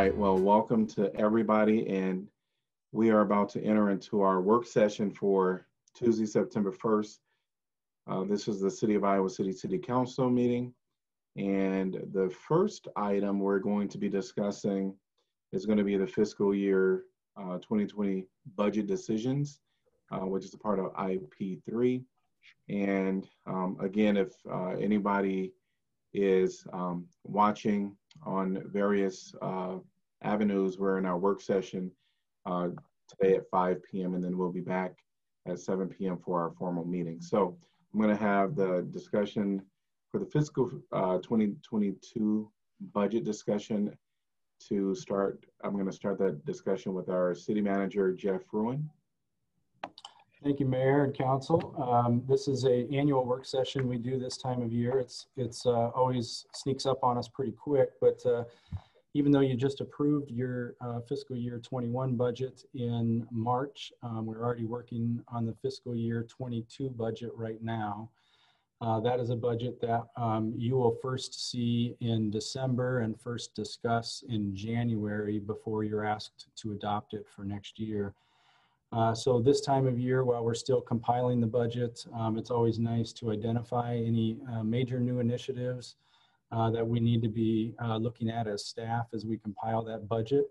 right. Well, welcome to everybody. And we are about to enter into our work session for Tuesday, September 1st. Uh, this is the City of Iowa City City Council meeting. And the first item we're going to be discussing is going to be the fiscal year uh, 2020 budget decisions, uh, which is a part of IP3. And um, again, if uh, anybody is um, watching on various uh, avenues. We're in our work session uh, today at 5 p.m. and then we'll be back at 7 p.m. for our formal meeting. So I'm going to have the discussion for the fiscal uh, 2022 budget discussion to start. I'm going to start that discussion with our city manager, Geoff Fruin. Thank you, Mayor and Council. Um, this is a annual work session we do this time of year. It's it's uh, always sneaks up on us pretty quick, but uh, even though you just approved your uh, fiscal year 21 budget in March, um, we're already working on the fiscal year 22 budget right now. Uh, that is a budget that um, you will first see in December and first discuss in January before you're asked to adopt it for next year. Uh, so this time of year, while we're still compiling the budget, um, it's always nice to identify any uh, major new initiatives uh, that we need to be uh, looking at as staff as we compile that budget.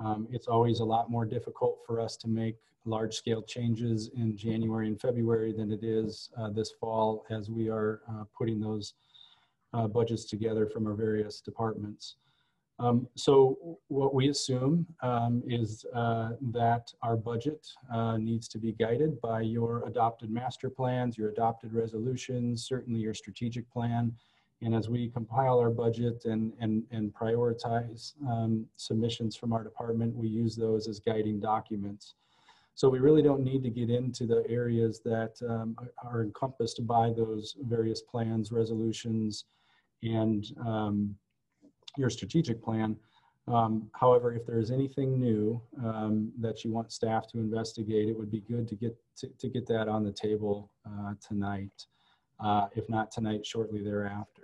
Um, it's always a lot more difficult for us to make large scale changes in January and February than it is uh, this fall as we are uh, putting those budgets together from our various departments. Um, so what we assume um, is uh, that our budget uh, needs to be guided by your adopted master plans, your adopted resolutions, certainly your strategic plan. And as we compile our budget and, and, and prioritize um, submissions from our department, we use those as guiding documents. So we really don't need to get into the areas that um, are encompassed by those various plans, resolutions, and um, your strategic plan. Um, however, if there's anything new um, that you want staff to investigate, it would be good to get to, to get that on the table uh, tonight. Uh, if not tonight, shortly thereafter.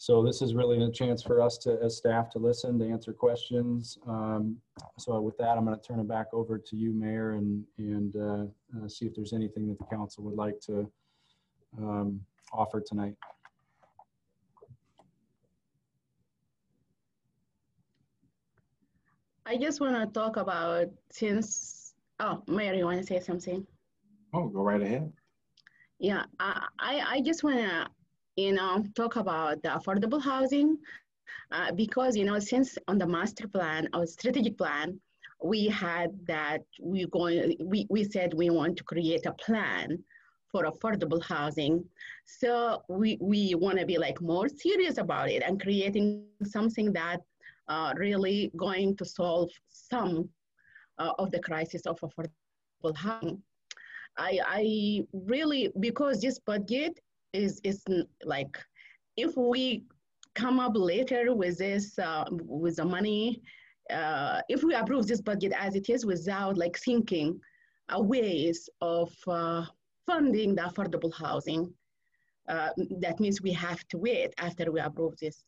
So this is really a chance for us to, as staff, to listen, to answer questions. Um, so with that, I'm going to turn it back over to you, Mayor, and and uh, uh see if there's anything that the council would like to um, offer tonight. I just want to talk about since, oh, Mayor, you want to say something? Oh, go right ahead. Yeah, I, I just want to, you know, talk about the affordable housing uh, because, you know, since on the master plan or strategic plan, we had that we going, we, we said we want to create a plan for affordable housing. So we, we want to be like more serious about it and creating something that uh, really going to solve some uh, of the crisis of affordable housing. I, I really, because this budget is, is like, if we come up later with this, uh, with the money, uh, if we approve this budget as it is without like thinking uh, ways of uh, funding the affordable housing, that means we have to wait after we approve this.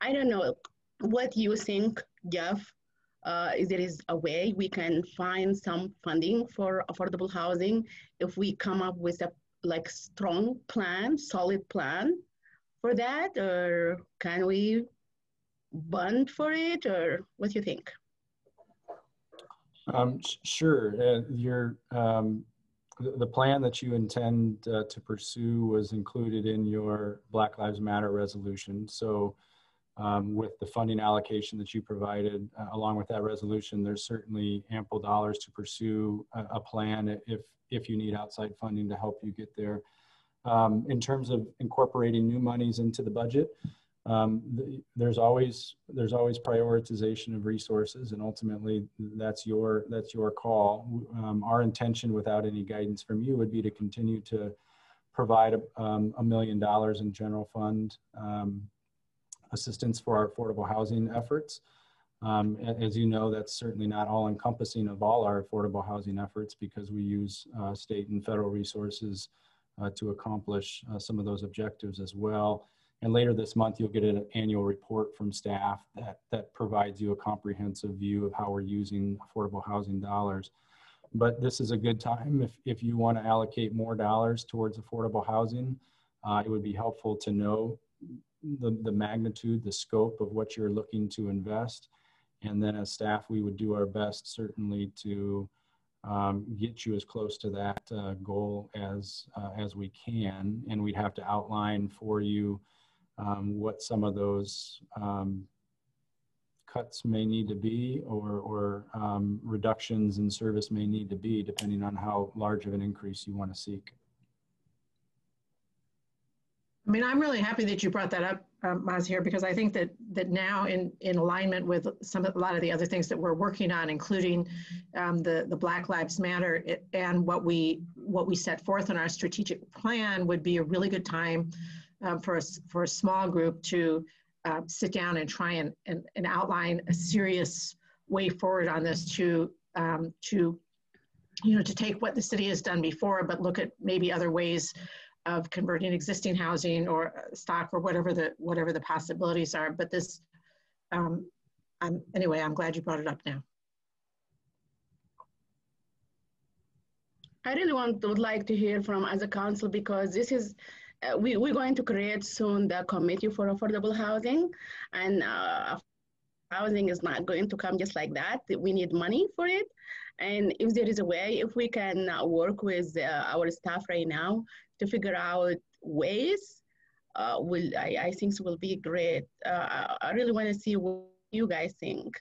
I don't know, what you think, Geoff, uh, is there is a way we can find some funding for affordable housing if we come up with a like strong plan, solid plan for that, or can we bond for it, or what do you think? Um, sure. Uh, your um, the, the plan that you intend uh, to pursue was included in your Black Lives Matter resolution. So um, with the funding allocation that you provided, uh, along with that resolution, there's certainly ample dollars to pursue a, a, plan if, if you need outside funding to help you get there. Um, in terms of incorporating new monies into the budget, um, the, there's always there's always prioritization of resources, and ultimately that's your that's your call. Um, our intention, without any guidance from you, would be to continue to provide a, um, a million dollars in general fund um, assistance for our affordable housing efforts. Um, as you know, that's certainly not all encompassing of all our affordable housing efforts because we use uh, state and federal resources uh, to accomplish uh, some of those objectives as well. And later this month, you'll get an annual report from staff that, that provides you a comprehensive view of how we're using affordable housing dollars. But this is a good time if, if you want to allocate more dollars towards affordable housing. Uh, it would be helpful to know the, the magnitude, the scope of what you're looking to invest. And then as staff, we would do our best certainly to um, get you as close to that uh, goal as, uh, as we can. And we'd have to outline for you um, what some of those um, cuts may need to be or, or um, reductions in service may need to be depending on how large of an increase you want to seek. I mean, I'm really happy that you brought that up, um, Maz, here, because I think that that now, in in alignment with some a lot of the other things that we're working on, including um, the the Black Lives Matter it, and what we what we set forth in our strategic plan, would be a really good time um, for us for a small group to uh, sit down and try and, and and outline a serious way forward on this to um, to you know to take what the city has done before, but look at maybe other ways of converting existing housing or uh, stock or whatever the whatever the possibilities are. But this, um, I'm anyway. I'm glad you brought it up now. I really want would like to hear from as a council because this is uh, we we're going to create soon the committee for affordable housing, and uh, housing is not going to come just like that. We need money for it. And if there is a way, if we can uh, work with uh, our staff right now to figure out ways, uh, will I, I think will be great. I really want to see what you guys think.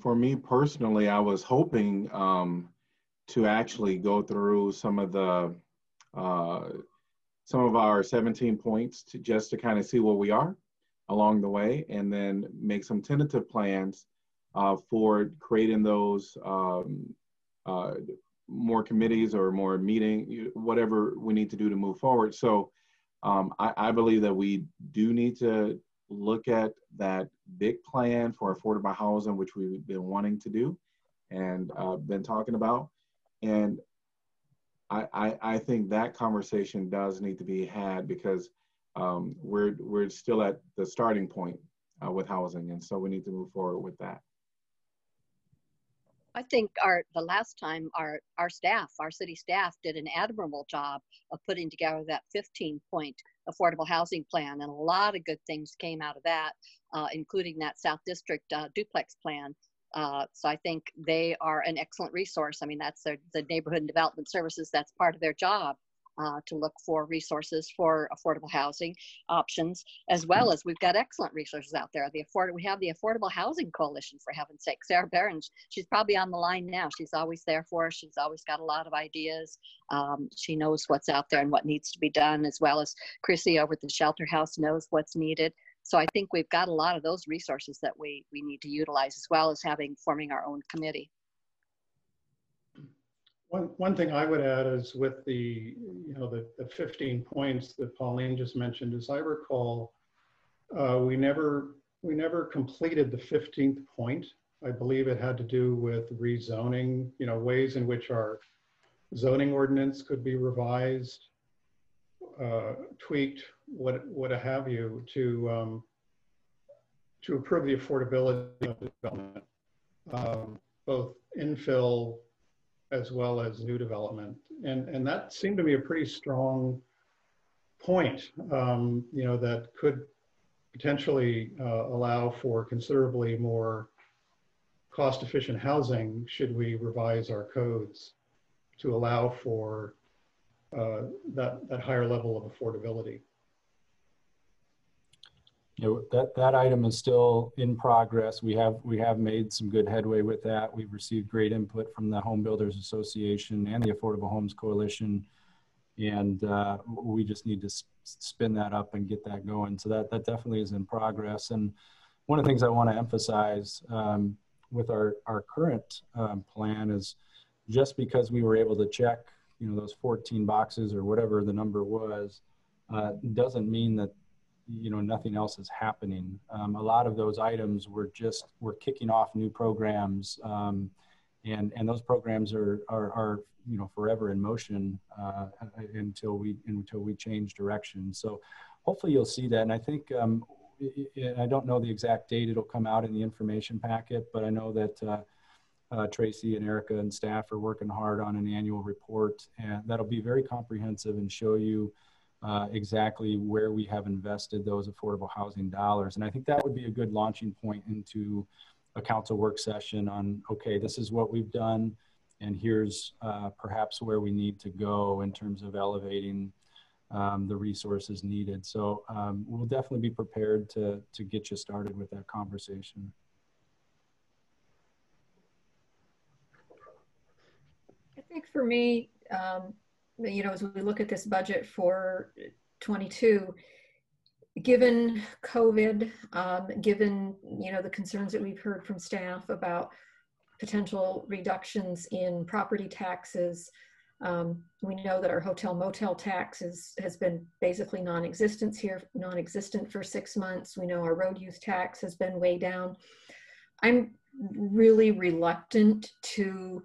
For me personally, I was hoping um, to actually go through some of the uh, some of our 17 points to just to kind of see where we are along the way, and then make some tentative plans uh, for creating those um, uh, more committees or more meeting, whatever we need to do to move forward. So um, I, I, believe that we do need to look at that big plan for affordable housing, which we've been wanting to do and uh, been talking about. And I, I, I, think that conversation does need to be had because um, we're, we're still at the starting point uh, with housing. And so we need to move forward with that. I think our the last time our our staff, our city staff, did an admirable job of putting together that 15 point affordable housing plan, and a lot of good things came out of that, uh, including that South District uh, duplex plan. Uh, so I think they are an excellent resource. I mean, that's their, the neighborhood and development services. That's part of their job uh, to look for resources for affordable housing options, as well as we've got excellent resources out there. The afford we have the Affordable Housing Coalition, for heaven's sake. Sarah Barron, she's probably on the line now. She's always there for us. She's always got a lot of ideas. Um, she knows what's out there and what needs to be done, as well as Crissy over at the Shelter House knows what's needed. So I think we've got a lot of those resources that we, we need to utilize, as well as having forming our own committee. One, one thing I would add is with the, you know, the, the 15 points that Pauline just mentioned, as I recall, uh, we never we never completed the 15th point. I believe it had to do with rezoning, you know, ways in which our zoning ordinance could be revised, uh, tweaked, what what have you, to um, to improve the affordability of development, um, both infill as well as new development. And, and that seemed to be a pretty strong point, um, you know, that could potentially uh, allow for considerably more cost efficient housing should we revise our codes to allow for uh, that, that higher level of affordability you know, that, that item is still in progress. We have, we have made some good headway with that. We've received great input from the Home Builders Association and the Affordable Homes Coalition. And uh, we just need to spin that up and get that going. So that, that definitely is in progress. And one of the things I want to emphasize um, with our, our current um, plan is just because we were able to check, you know, those 14 boxes or whatever the number was, uh, doesn't mean that you know nothing else is happening. Um, a lot of those items were just we're kicking off new programs, um, and and those programs are are, are you know forever in motion uh, until we until we change direction. So hopefully you'll see that, and I think. Um, I don't know the exact date it'll come out in the information packet, but I know that uh, uh, Tracy and Erica and staff are working hard on an annual report, and that'll be very comprehensive and show you uh, exactly where we have invested those affordable housing dollars. And I think that would be a good launching point into a council work session on, okay, this is what we've done, and here's uh, perhaps where we need to go in terms of elevating um, the resources needed. So um, we'll definitely be prepared to, to get you started with that conversation. I think for me, um, you know, as we look at this budget for 22, given COVID, um, given, you know, the concerns that we've heard from staff about potential reductions in property taxes, um, we know that our hotel motel tax is, has been basically non-existent here, non-existent for six months. We know our road use tax has been way down. I'm really reluctant to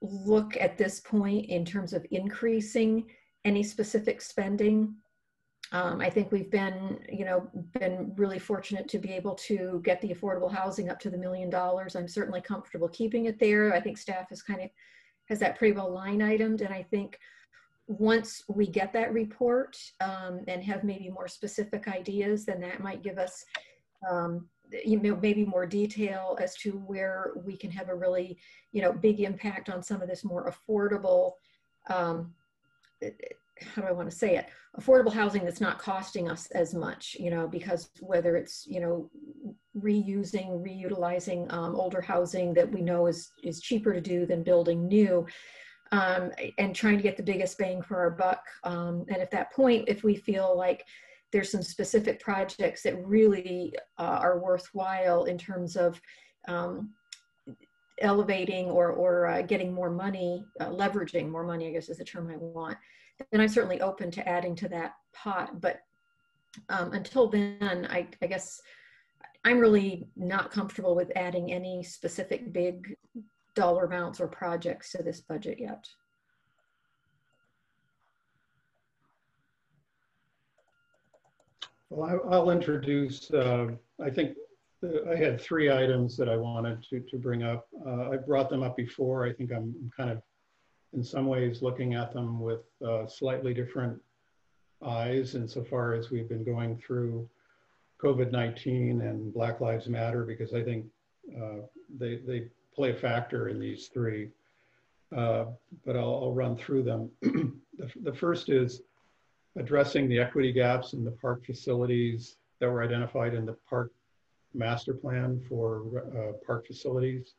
look at this point in terms of increasing any specific spending. Um, I think we've been, you know, been really fortunate to be able to get the affordable housing up to the million dollars. I'm certainly comfortable keeping it there. I think staff is kind of has that pretty well line itemed, and I think once we get that report um, and have maybe more specific ideas, then that might give us um, you know, maybe more detail as to where we can have a really, you know, big impact on some of this more affordable, um, how do I want to say it? Affordable housing that's not costing us as much, you know, because whether it's, you know, reusing, reutilizing um, older housing that we know is, is cheaper to do than building new, um, and trying to get the biggest bang for our buck. Um, and at that point, if we feel like there's some specific projects that really uh, are worthwhile in terms of um, elevating or, or uh, getting more money, uh, leveraging more money, I guess is the term I want. And I'm certainly open to adding to that pot. But um, until then, I, I guess I'm really not comfortable with adding any specific big dollar amounts or projects to this budget yet. Well, I, will introduce, uh, I think the, I had three items that I wanted to, to bring up. Uh, I brought them up before. I think I'm kind of, in some ways, looking at them with uh, slightly different eyes insofar as we've been going through COVID-19 and Black Lives Matter, because I think uh, they, they play a factor in these three. Uh, but I'll, I'll, run through them. the, the first is addressing the equity gaps in the park facilities that were identified in the park master plan for uh, park facilities.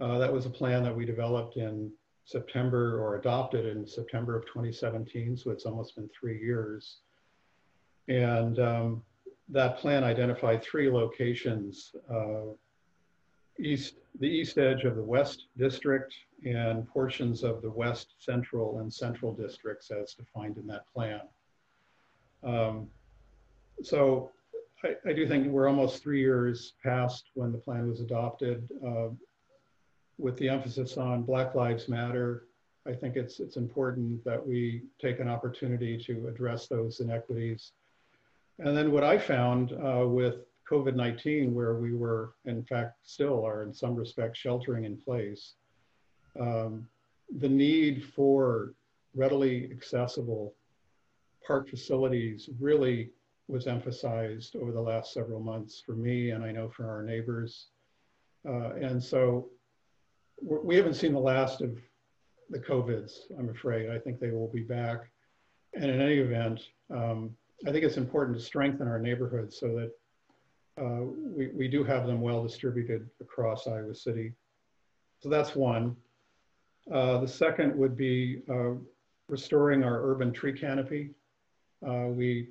Uh, that was a plan that we developed in September or adopted in September of 2017, so it's almost been three years. And um, that plan identified three locations, uh, east, the east edge of the West District and portions of the West Central and Central districts as defined in that plan. Um, so I, I, do think we're almost three years past when the plan was adopted. Uh, with the emphasis on Black Lives Matter, I think it's, it's important that we take an opportunity to address those inequities. And then what I found uh, with COVID-19, where we were, in fact, still are in some respects sheltering in place, um, the need for readily accessible park facilities really was emphasized over the last several months for me and I know for our neighbors. Uh, and so we haven't seen the last of the COVIDs, I'm afraid. I think they will be back. And in any event, um, I think it's important to strengthen our neighborhoods so that uh, we, we do have them well distributed across Iowa City. So that's one. Uh, the second would be uh, restoring our urban tree canopy. Uh, we,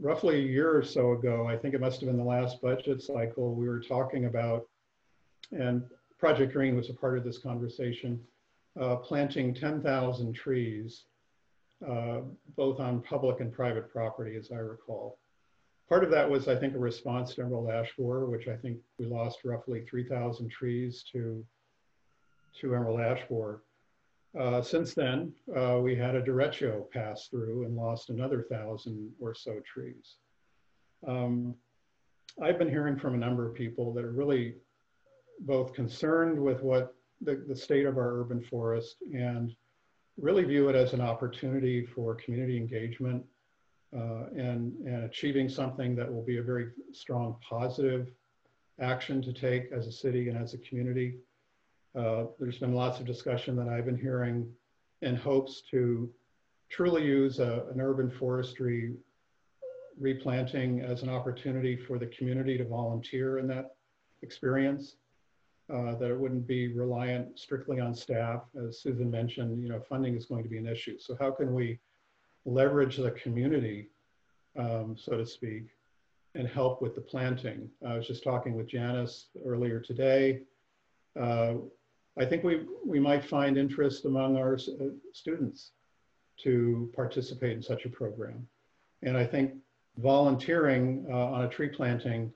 roughly a year or so ago, I think it must have been the last budget cycle, we were talking about, and Project Green was a part of this conversation, uh, planting 10,000 trees, both on public and private property, as I recall. Part of that was, I think, a response to Emerald Ash Borer, which I think we lost roughly 3,000 trees to to Emerald Ash Borer. Uh, since then, uh, we had a derecho pass through and lost another thousand or so trees. Um, I've been hearing from a number of people that are really both concerned with what the, the state of our urban forest and really view it as an opportunity for community engagement uh, and, and achieving something that will be a very strong positive action to take as a city and as a community. Uh, there's been lots of discussion that I've been hearing in hopes to truly use a, an urban forestry replanting as an opportunity for the community to volunteer in that experience. Uh, that it wouldn't be reliant strictly on staff. As Susan mentioned, you know, funding is going to be an issue. So how can we leverage the community, um, so to speak, and help with the planting? I was just talking with Janice earlier today. Uh, I think we, we might find interest among our uh, students to participate in such a program. And I think volunteering uh, on a tree planting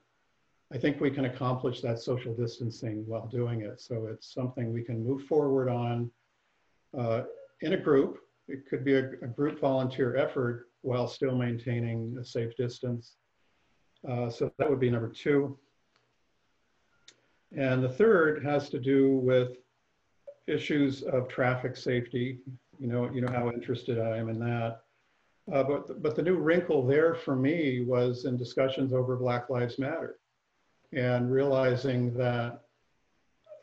I think we can accomplish that social distancing while doing it. So it's something we can move forward on uh, in a group. It could be a, a, group volunteer effort while still maintaining a safe distance. Uh, so that would be number two. And the third has to do with issues of traffic safety. You know, you know how interested I am in that. Uh, but, but the new wrinkle there for me was in discussions over Black Lives Matter and realizing that,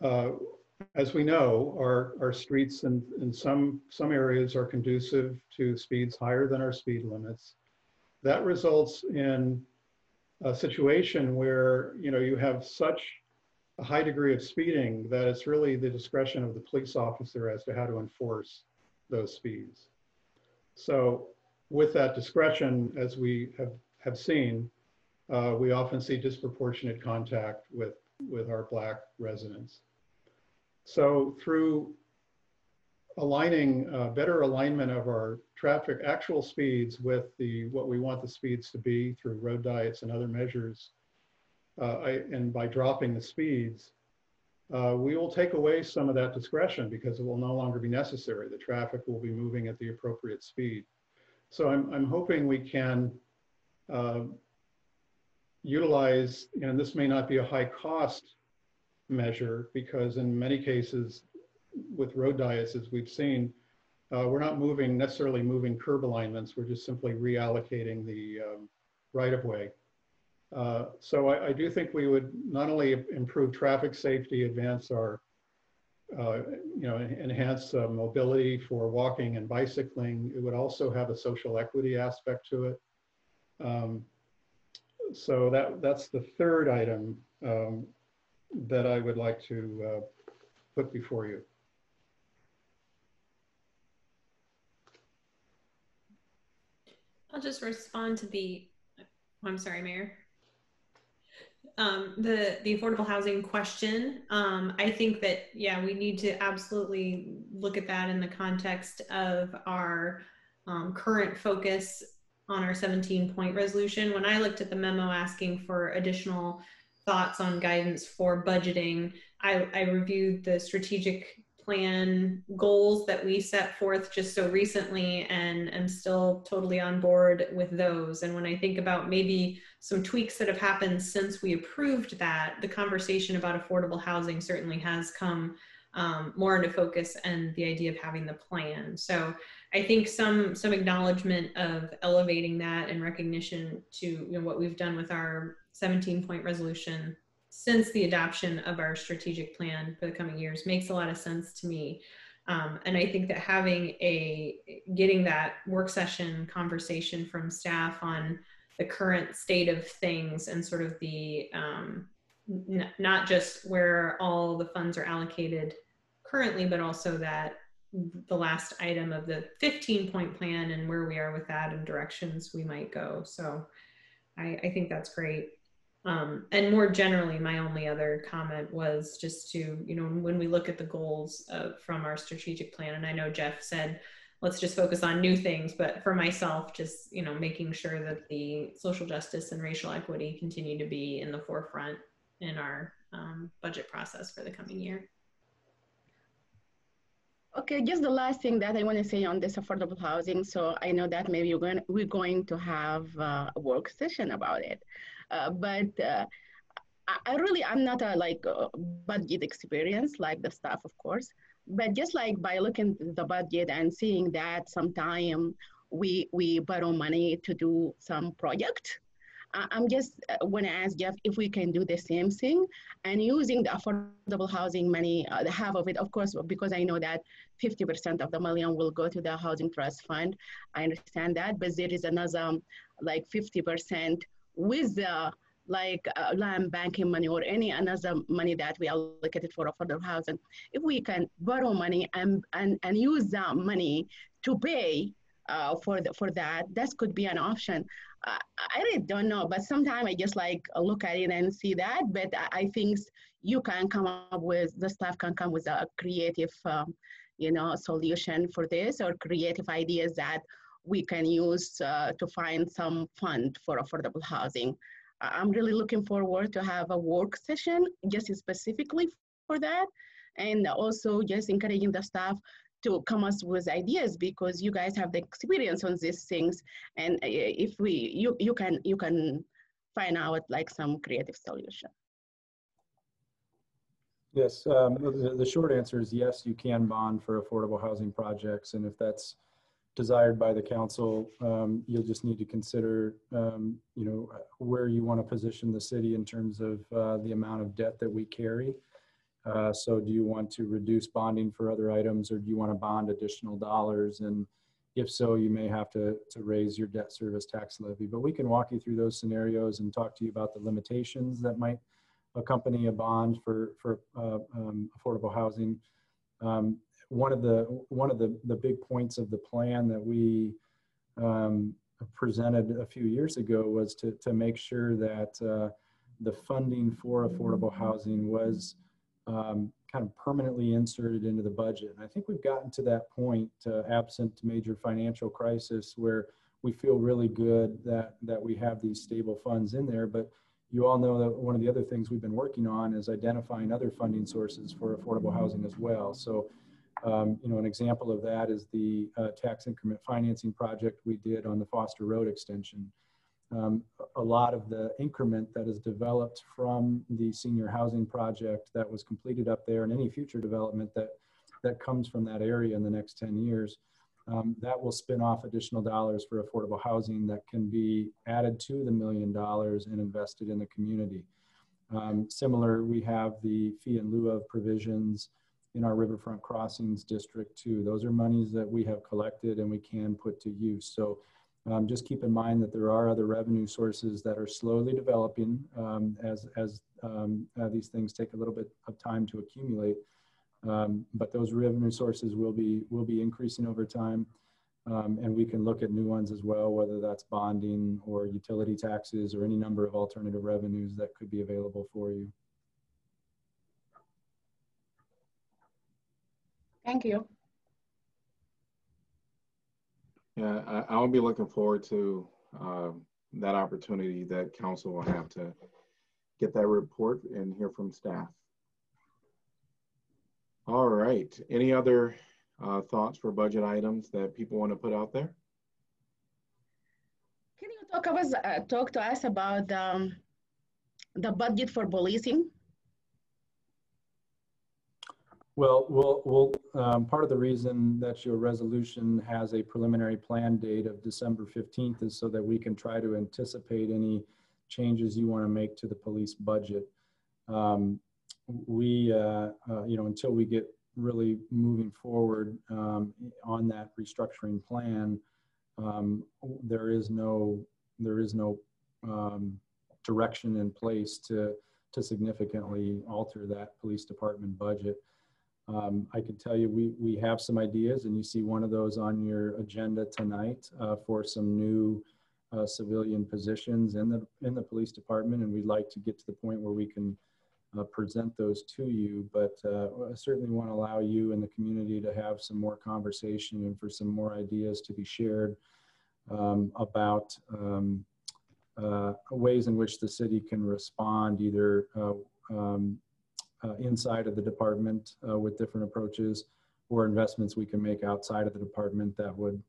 uh, as we know, our, our streets in, in some, some areas are conducive to speeds higher than our speed limits. That results in a situation where, you know, you have such a high degree of speeding that it's really the discretion of the police officer as to how to enforce those speeds. So with that discretion, as we have, have seen, uh, we often see disproportionate contact with, with our Black residents. So through aligning, uh, better alignment of our traffic actual speeds with the what we want the speeds to be through road diets and other measures, uh, I, and by dropping the speeds, uh, we will take away some of that discretion because it will no longer be necessary. The traffic will be moving at the appropriate speed. So I'm, I'm hoping we can uh, utilize, and this may not be a high cost measure because in many cases with road diets, as we've seen, uh, we're not moving necessarily moving curb alignments. We're just simply reallocating the um, right of way. Uh, so I, I, do think we would not only improve traffic safety, advance our, uh, you know, enhance mobility for walking and bicycling. It would also have a social equity aspect to it. Um, so that that's the third item um, that I would like to uh, put before you. I'll just respond to the, I'm sorry, Mayor. Um, the the affordable housing question. Um, I think that yeah, we need to absolutely look at that in the context of our um, current focus on our 17 point resolution. When I looked at the memo asking for additional thoughts on guidance for budgeting, I, I reviewed the strategic plan goals that we set forth just so recently and am still totally on board with those. And when I think about maybe some tweaks that have happened since we approved that, the conversation about affordable housing certainly has come um, more into focus and the idea of having the plan. So I think some some acknowledgement of elevating that and recognition to you know, what we've done with our 17 point resolution since the adoption of our strategic plan for the coming years makes a lot of sense to me. Um, and I think that having a getting that work session conversation from staff on the current state of things and sort of the um, not just where all the funds are allocated currently, but also that the last item of the 15 point plan and where we are with that and directions we might go. So I, I think that's great. Um, and more generally, my only other comment was just to, you know, when we look at the goals uh, from our strategic plan, and I know Geoff said, let's just focus on new things, but for myself, just, you know, making sure that the social justice and racial equity continue to be in the forefront in our um, budget process for the coming year. Okay, just the last thing that I want to say on this affordable housing. So I know that maybe you're going, we're going to have uh, a work session about it, but uh, I, really I'm not a like uh, budget experience like the staff, of course, but just like by looking the budget and seeing that sometime we we borrow money to do some project I'm just uh, want to ask Geoff if we can do the same thing and using the affordable housing money, uh, the half of it, of course, because I know that 50% of the million will go to the housing trust fund. I understand that, but there is another like 50% with the like uh, land banking money or any another money that we allocated for affordable housing. If we can borrow money and, and, and use that money to pay uh, for the, for that, that could be an option. Uh, I really don't know, but sometimes I just like look at it and see that. But I, I think you can come up with the staff can come with a creative, um, you know, solution for this or creative ideas that we can use uh, to find some fund for affordable housing. I'm really looking forward to have a work session just specifically for that and also just encouraging the staff to come up with ideas because you guys have the experience on these things and uh, if we you you can you can find out like some creative solution yes um, the, the short answer is yes you can bond for affordable housing projects and if that's desired by the council um, you'll just need to consider um, you know where you want to position the city in terms of uh, the amount of debt that we carry uh, so do you want to reduce bonding for other items or do you want to bond additional dollars? And if so, you may have to, to raise your debt service tax levy. But we can walk you through those scenarios and talk to you about the limitations that might accompany a bond for, for uh, um, affordable housing. Um, one of the one of the, the big points of the plan that we um, presented a few years ago was to, to make sure that uh, the funding for affordable housing was um, kind of permanently inserted into the budget. And I think we've gotten to that point, uh, absent major financial crisis, where we feel really good that that we have these stable funds in there. But you all know that one of the other things we've been working on is identifying other funding sources for affordable housing as well. So, um, you know, an example of that is the uh, tax increment financing project we did on the Foster Road extension um, a lot of the increment that is developed from the senior housing project that was completed up there and any future development that, that comes from that area in the next 10 years, um, that will spin off additional dollars for affordable housing that can be added to the million dollars and invested in the community. Um, similar, we have the fee in lieu of provisions in our riverfront crossings district too. Those are monies that we have collected and we can put to use. So um, just keep in mind that there are other revenue sources that are slowly developing um, as, as um, uh, these things take a little bit of time to accumulate. Um, but those revenue sources will be, will be increasing over time. Um, and we can look at new ones as well, whether that's bonding or utility taxes or any number of alternative revenues that could be available for you. Thank you. Yeah, I, I'll be looking forward to uh, that opportunity that council will have to get that report and hear from staff. All right. Any other uh, thoughts for budget items that people want to put out there? Can you talk, us, uh, talk to us about um, the budget for policing? Well, we'll, we'll um, part of the reason that your resolution has a preliminary plan date of December 15th is so that we can try to anticipate any changes you want to make to the police budget. Um, we, uh, uh, you know, until we get really moving forward um, on that restructuring plan, um, there is no, there is no um, direction in place to, to significantly alter that police department budget. Um, I can tell you we, we have some ideas and you see one of those on your agenda tonight uh, for some new uh, civilian positions in the, in the police department and we'd like to get to the point where we can uh, present those to you, but uh, I certainly want to allow you and the community to have some more conversation and for some more ideas to be shared um, about um, uh, ways in which the city can respond either uh, um, uh, inside of the department uh, with different approaches or investments we can make outside of the department that would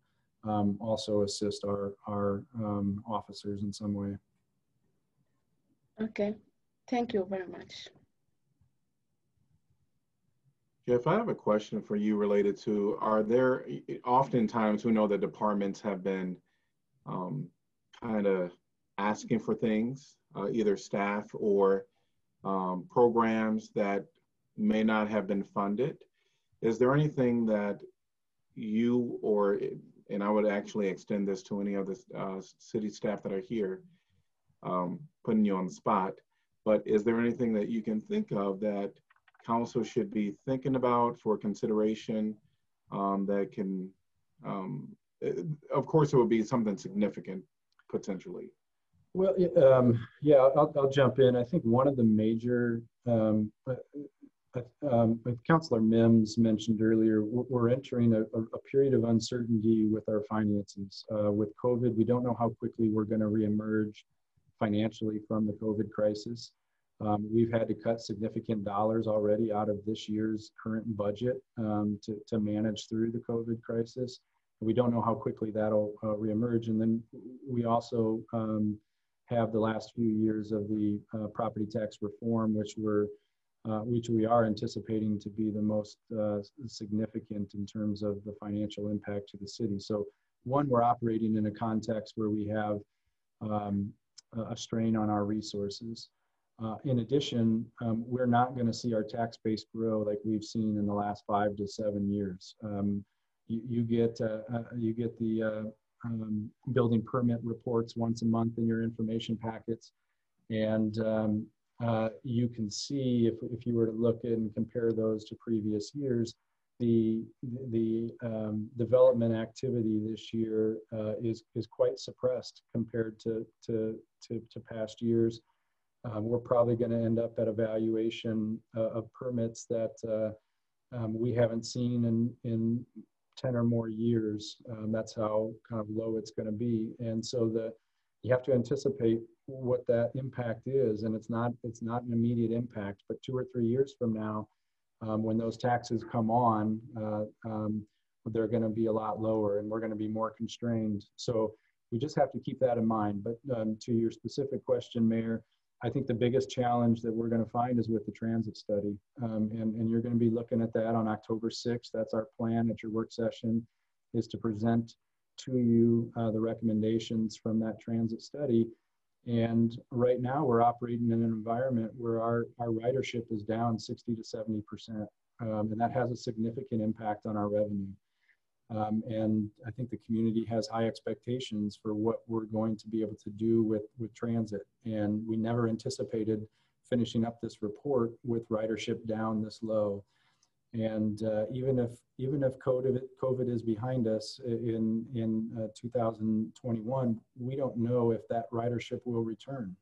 um, also assist our, our um, officers in some way. Okay, thank you very much. Geoff, I have a question for you related to, are there, oftentimes we know that departments have been um, kind of asking for things, uh, either staff or um, programs that may not have been funded. Is there anything that you or, and I would actually extend this to any of the uh, city staff that are here, um, putting you on the spot, but is there anything that you can think of that council should be thinking about for consideration um, that can, um, of course, it would be something significant potentially. Well, um, yeah, I'll, I'll, jump in. I think one of the major, um, uh, uh, um, Councillor Mims mentioned earlier, we're entering a, a, period of uncertainty with our finances. Uh, with COVID, we don't know how quickly we're going to reemerge financially from the COVID crisis. Um, we've had to cut significant dollars already out of this year's current budget um, to, to manage through the COVID crisis. We don't know how quickly that'll uh, reemerge. And then we also um, have the last few years of the uh, property tax reform, which we're uh, which we are anticipating to be the most uh, significant in terms of the financial impact to the city. So one, we're operating in a context where we have um, a strain on our resources. Uh, in addition, um, we're not going to see our tax base grow like we've seen in the last five to seven years. Um, you, you, get uh, uh, you get the um, building permit reports once a month in your information packets, and um, uh, you can see if if you were to look and compare those to previous years, the the um, development activity this year uh, is is quite suppressed compared to to to, to past years. Um, we're probably going to end up at a valuation uh, of permits that uh, um, we haven't seen in, in 10 or more years. Um, that's how kind of low it's going to be. And so the, you have to anticipate what that impact is. And it's not, it's not an immediate impact, but two or three years from now, um, when those taxes come on, uh, um, they're going to be a lot lower and we're going to be more constrained. So we just have to keep that in mind. But um, to your specific question, Mayor, I think the biggest challenge that we're going to find is with the transit study. Um, and, and you're going to be looking at that on October 6th. That's our plan at your work session is to present to you uh, the recommendations from that transit study. And right now we're operating in an environment where our, our ridership is down 60 to 70%. Um, and that has a significant impact on our revenue. Um, and I think the community has high expectations for what we're going to be able to do with, with transit. And we never anticipated finishing up this report with ridership down this low. And uh, even if even if COVID, COVID is behind us in in uh, 2021, we don't know if that ridership will return.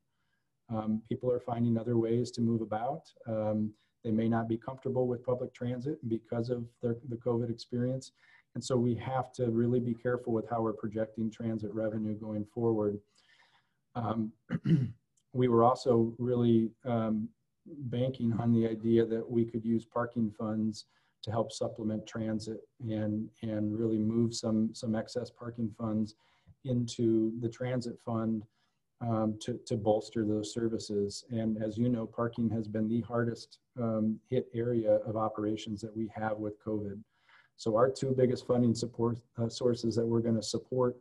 Um, people are finding other ways to move about. Um, they may not be comfortable with public transit because of their, the COVID experience. And so we have to really be careful with how we're projecting transit revenue going forward. Um, we were also really um, banking on the idea that we could use parking funds to help supplement transit and, and really move some, some excess parking funds into the transit fund um, to, to bolster those services. And as you know, parking has been the hardest um, hit area of operations that we have with COVID. So our two biggest funding support uh, sources that we're going to support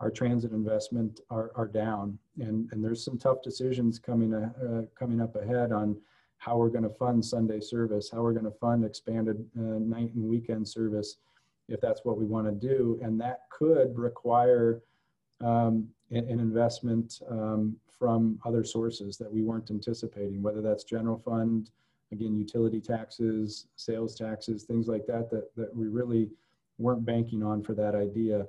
our transit investment are, are down. And, and there's some tough decisions coming, uh, coming up ahead on how we're going to fund Sunday service, how we're going to fund expanded uh, night and weekend service, if that's what we want to do. And that could require um, an, investment um, from other sources that we weren't anticipating, whether that's general fund, again, utility taxes, sales taxes, things like that, that, that we really weren't banking on for that idea.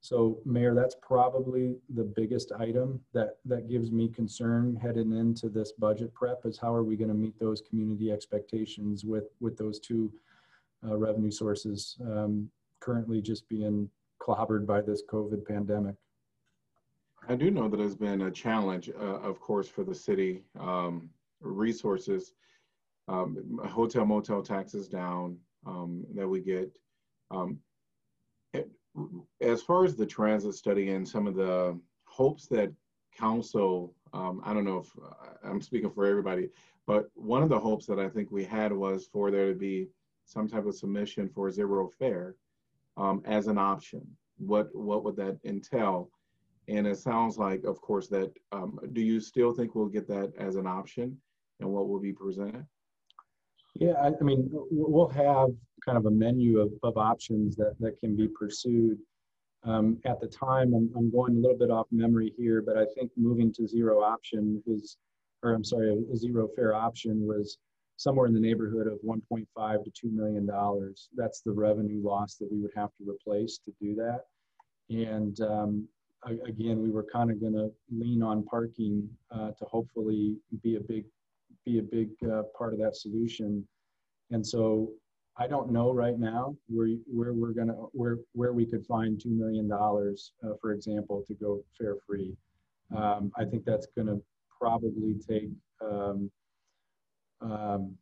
So Mayor, that's probably the biggest item that, that gives me concern heading into this budget prep is how are we gonna meet those community expectations with, with those two uh, revenue sources um, currently just being clobbered by this COVID pandemic. I do know that it's been a challenge, uh, of course, for the city um, resources um, hotel motel taxes down. um, that we get. Um, as far as the transit study and some of the hopes that council, um, I don't know if I'm speaking for everybody, but one of the hopes that I think we had was for there to be some type of submission for zero fare um, as an option. What what would that entail? And it sounds like, of course, that um, do you still think we'll get that as an option, and what will be presented? Yeah, I, I mean, we'll have kind of a menu of, of options that, that can be pursued. Um, at the time, I'm, I'm going a little bit off memory here, but I think moving to zero option is, or I'm sorry, a, zero fare option was somewhere in the neighborhood of 1.5 to 2 million dollars. That's the revenue loss that we would have to replace to do that. And um, again, we were kind of going to lean on parking uh, to hopefully be a big be a big uh, part of that solution. And so I don't know right now where where we're gonna where where we could find two million dollars, uh, for example, to go fare free. Um, I think that's gonna probably take. Um, um,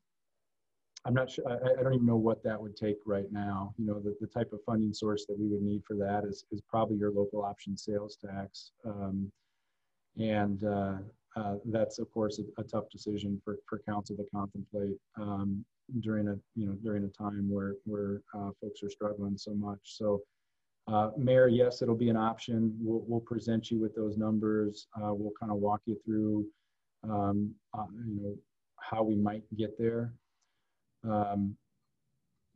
I'm not sure. I, I don't even know what that would take right now. You know, the, the type of funding source that we would need for that is is probably your local option sales tax. Um, and uh, uh, that's of course a, a, tough decision for, for council to contemplate um, during a you know during a time where where uh, folks are struggling so much. So, uh, Mayor, yes, it'll be an option. We'll, we'll present you with those numbers. Uh, we'll kind of walk you through um, uh, you know how we might get there. Um,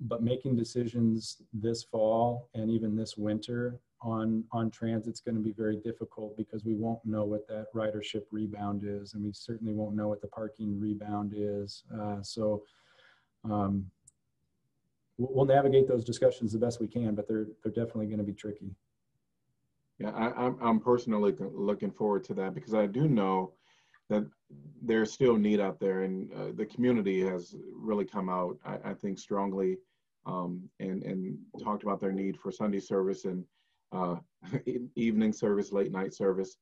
but making decisions this fall and even this winter on on transit's going to be very difficult because we won't know what that ridership rebound is and we certainly won't know what the parking rebound is. Uh, so um, we'll navigate those discussions the best we can but they're they're definitely going to be tricky. Yeah I, I'm, I'm personally looking forward to that because i do know that there's still need out there and uh, the community has really come out i, I think strongly um, and and talked about their need for sunday service and uh, evening service, late night service.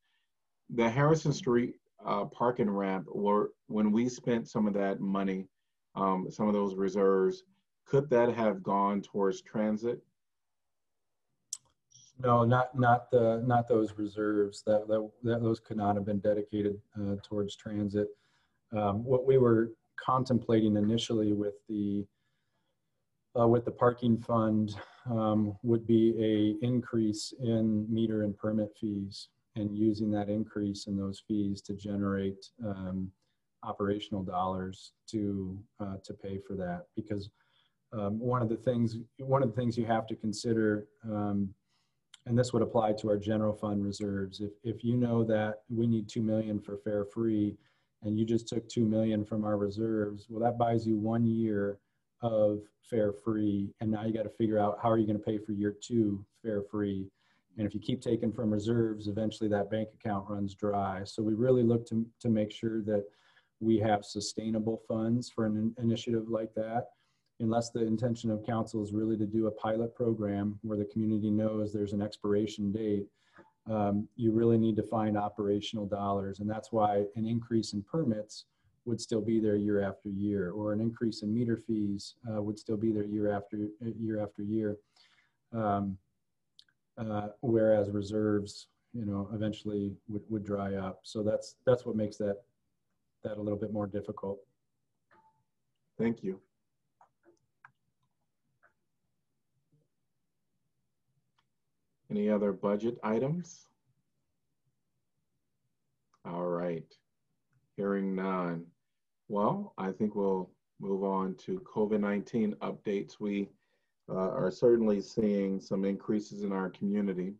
The Harrison Street uh, parking ramp, were when we spent some of that money, um, some of those reserves, could that have gone towards transit? No, not not the not those reserves. That that, that those could not have been dedicated uh, towards transit. Um, what we were contemplating initially with the uh, with the parking fund um, would be a increase in meter and permit fees and using that increase in those fees to generate um, operational dollars to uh, to pay for that. Because um, one of the things one of the things you have to consider um, and this would apply to our general fund reserves if, if you know that we need 2 million for fare free and you just took 2 million from our reserves well that buys you one year of fare free and now you got to figure out how are you going to pay for year two fare free. And if you keep taking from reserves eventually that bank account runs dry. So we really look to, to make sure that we have sustainable funds for an initiative like that unless the intention of council is really to do a pilot program where the community knows there's an expiration date um, you really need to find operational dollars. And that's why an increase in permits would still be there year after year, or an increase in meter fees uh, would still be there year after year after year. Um, uh, whereas reserves, you know, eventually would, would dry up. So that's that's what makes that that a little bit more difficult. Thank you. Any other budget items? All right. Hearing none. Well, I think we'll move on to COVID-19 updates. We uh, are certainly seeing some increases in our community.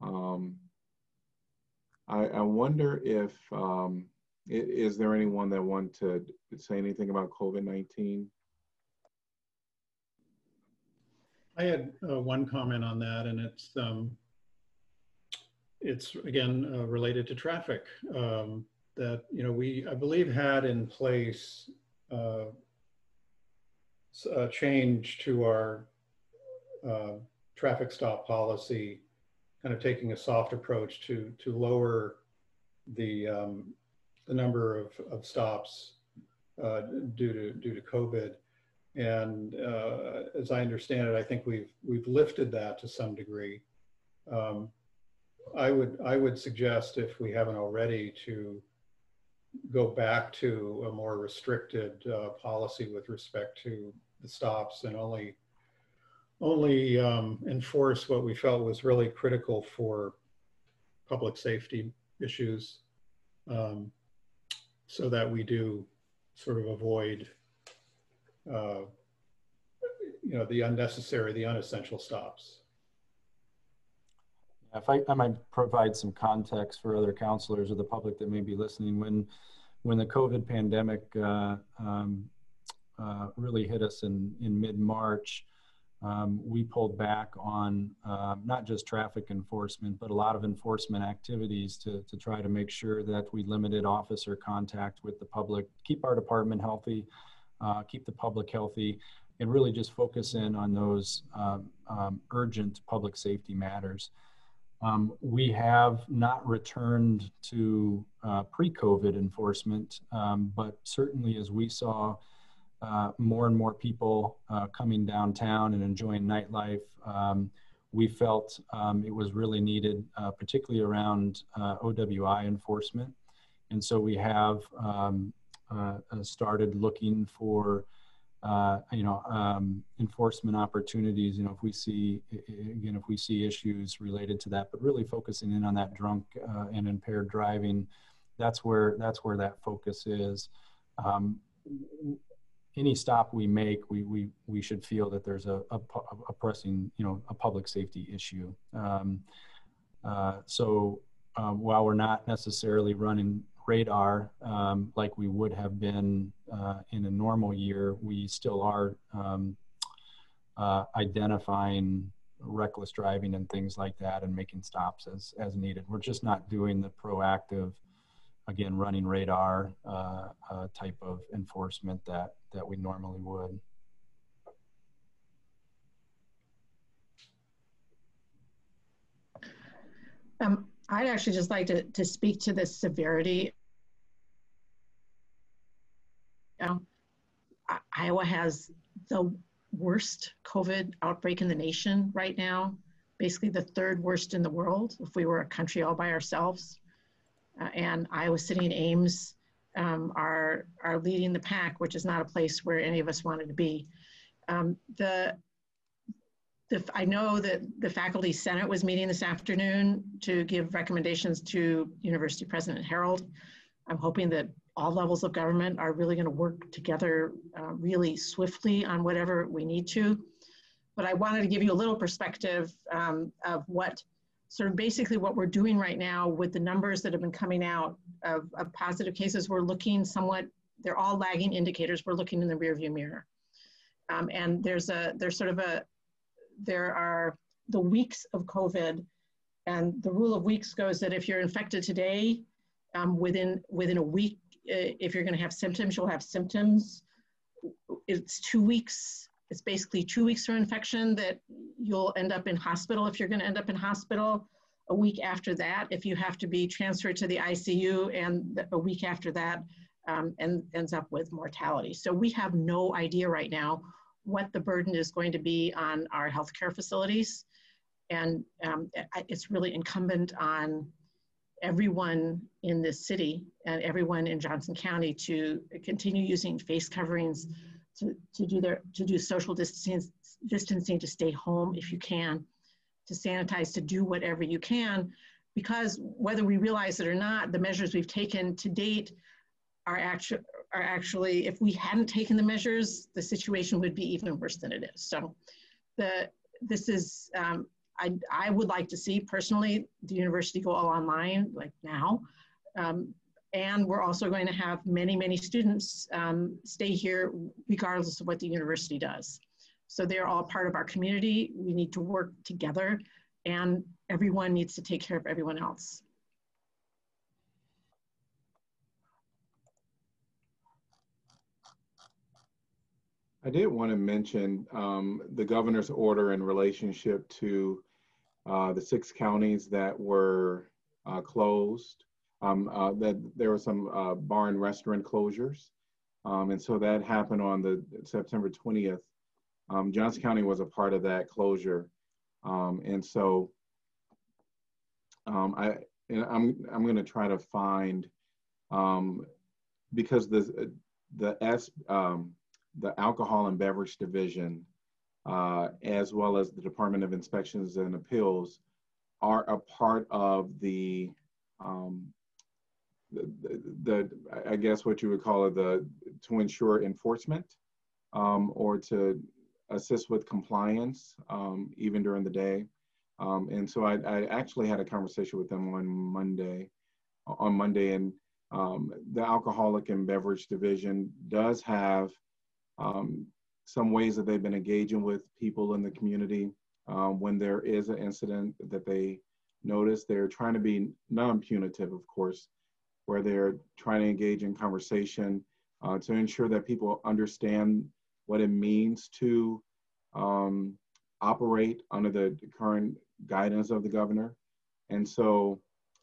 Um, I, I, wonder if, um, is there anyone that want to say anything about COVID-19? I had uh, one comment on that, and it's um, it's again uh, related to traffic. Um, that you know we I believe had in place uh, a change to our uh, traffic stop policy, kind of taking a soft approach to to lower the um, the number of, of stops uh, due to due to COVID. And uh, as I understand it, I think we've we've lifted that to some degree. Um, I would I would suggest if we haven't already to go back to a more restricted uh, policy with respect to the stops and only only um, enforce what we felt was really critical for public safety issues. Um, so that we do sort of avoid uh, you know the unnecessary the unessential stops if I, I might provide some context for other counselors or the public that may be listening when when the covid pandemic uh, um, uh, really hit us in in mid-march um, we pulled back on uh, not just traffic enforcement, but a lot of enforcement activities to, to try to make sure that we limited officer contact with the public, keep our department healthy, uh, keep the public healthy, and really just focus in on those um, um, urgent public safety matters. Um, we have not returned to uh, pre COVID enforcement, um, but certainly as we saw uh, more and more people uh, coming downtown and enjoying nightlife. Um, we felt um, it was really needed, uh, particularly around uh, OWI enforcement. And so we have um, uh, started looking for, you know, um, enforcement opportunities. You know, if we see, again, if we see issues related to that, but really focusing in on that drunk uh, and impaired driving, that's where that's where that focus is. Um, any stop we make, we, we, we should feel that there's a, a, a pressing, you know, a public safety issue. Um, uh, so um, while we're not necessarily running radar um, like we would have been uh, in a normal year, we still are um, uh, identifying reckless driving and things like that and making stops as, as needed. We're just not doing the proactive again, running radar uh, uh, type of enforcement that, that we normally would. Um, I'd actually just like to, to speak to the severity. You know, Iowa has the worst COVID outbreak in the nation right now, basically the third worst in the world if we were a country all by ourselves uh, and Iowa City and Ames um, are, are leading the pack, which is not a place where any of us wanted to be. Um, the, the, I know that the faculty senate was meeting this afternoon to give recommendations to University President Harreld. I'm hoping that all levels of government are really going to work together uh, really swiftly on whatever we need to. But I wanted to give you a little perspective um, of what sort of basically what we're doing right now with the numbers that have been coming out of, of positive cases, we're looking somewhat, they're all lagging indicators. We're looking in the rearview mirror. Um, and there's a, there's sort of a, there are the weeks of COVID and the rule of weeks goes that if you're infected today, um, within, within a week, if you're gonna have symptoms, you'll have symptoms. It's two weeks it's basically two weeks from infection that you'll end up in hospital if you're going to end up in hospital. A week after that, if you have to be transferred to the ICU, and a week after that, um, and ends up with mortality. So we have no idea right now what the burden is going to be on our healthcare facilities. And um, it's really incumbent on everyone in this city and everyone in Johnson County to continue using face coverings, to, to do their to do social distancing, distancing to stay home if you can, to sanitize, to do whatever you can, because whether we realize it or not, the measures we've taken to date are actually are actually if we hadn't taken the measures, the situation would be even worse than it is. So, the this is um, I I would like to see personally the university go all online like now. Um, and we're also going to have many, many students um, stay here regardless of what the university does. So they're all part of our community. We need to work together and everyone needs to take care of everyone else. I did want to mention um, the governor's order in relationship to uh, the six counties that were uh, closed um, uh, that there were some uh, bar and restaurant closures. Um, and so that happened on the September 20th. Um, Johnson County was a part of that closure. Um, and so um, I, and I'm, I'm going to try to find, because the, the S, the Alcohol and Beverage Division, uh, as well as the Department of Inspections and Appeals, are a part of the, um, the, the, I guess what you would call it, the to ensure enforcement um, or to assist with compliance um, even during the day. Um, and so I, I, actually had a conversation with them on Monday, on Monday, and um, the Alcoholic and Beverage Division does have um, some ways that they've been engaging with people in the community um, when there is an incident that they notice. They're trying to be non-punitive, of course, where they're trying to engage in conversation uh, to ensure that people understand what it means to um, operate under the current guidance of the governor. And so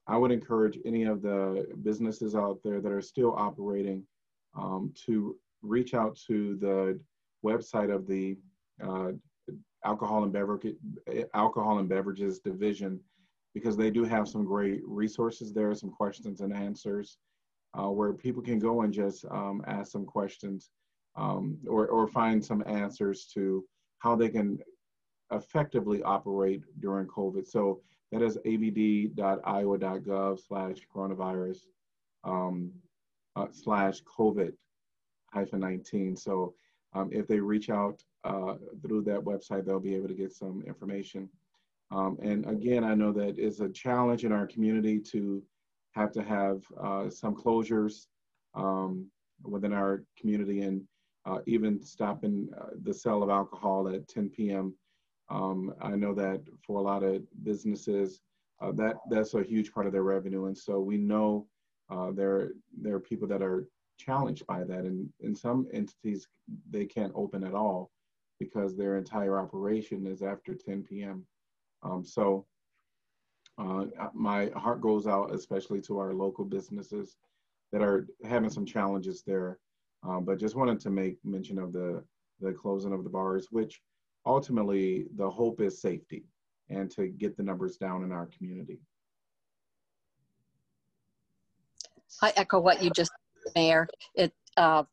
I would encourage any of the businesses out there that are still operating um, to reach out to the website of the uh, alcohol and beverage alcohol and beverages division because they do have some great resources there, some questions and answers uh, where people can go and just um, ask some questions um, or, or find some answers to how they can effectively operate during COVID. So that is abd.iowa.gov slash coronavirus um, uh, slash COVID hyphen 19. So um, if they reach out uh, through that website, they'll be able to get some information. Um, and again, I know that it's a challenge in our community to have to have uh, some closures um, within our community and uh, even stopping uh, the sale of alcohol at 10 p.m. Um, I know that for a lot of businesses, uh, that that's a huge part of their revenue, and so we know uh, there there are people that are challenged by that, and in some entities they can't open at all because their entire operation is after 10 p.m. Um, so uh, my heart goes out especially to our local businesses that are having some challenges there. Um, but just wanted to make mention of the, the closing of the bars, which ultimately the hope is safety and to get the numbers down in our community. I echo what you just, Mayor. It, uh,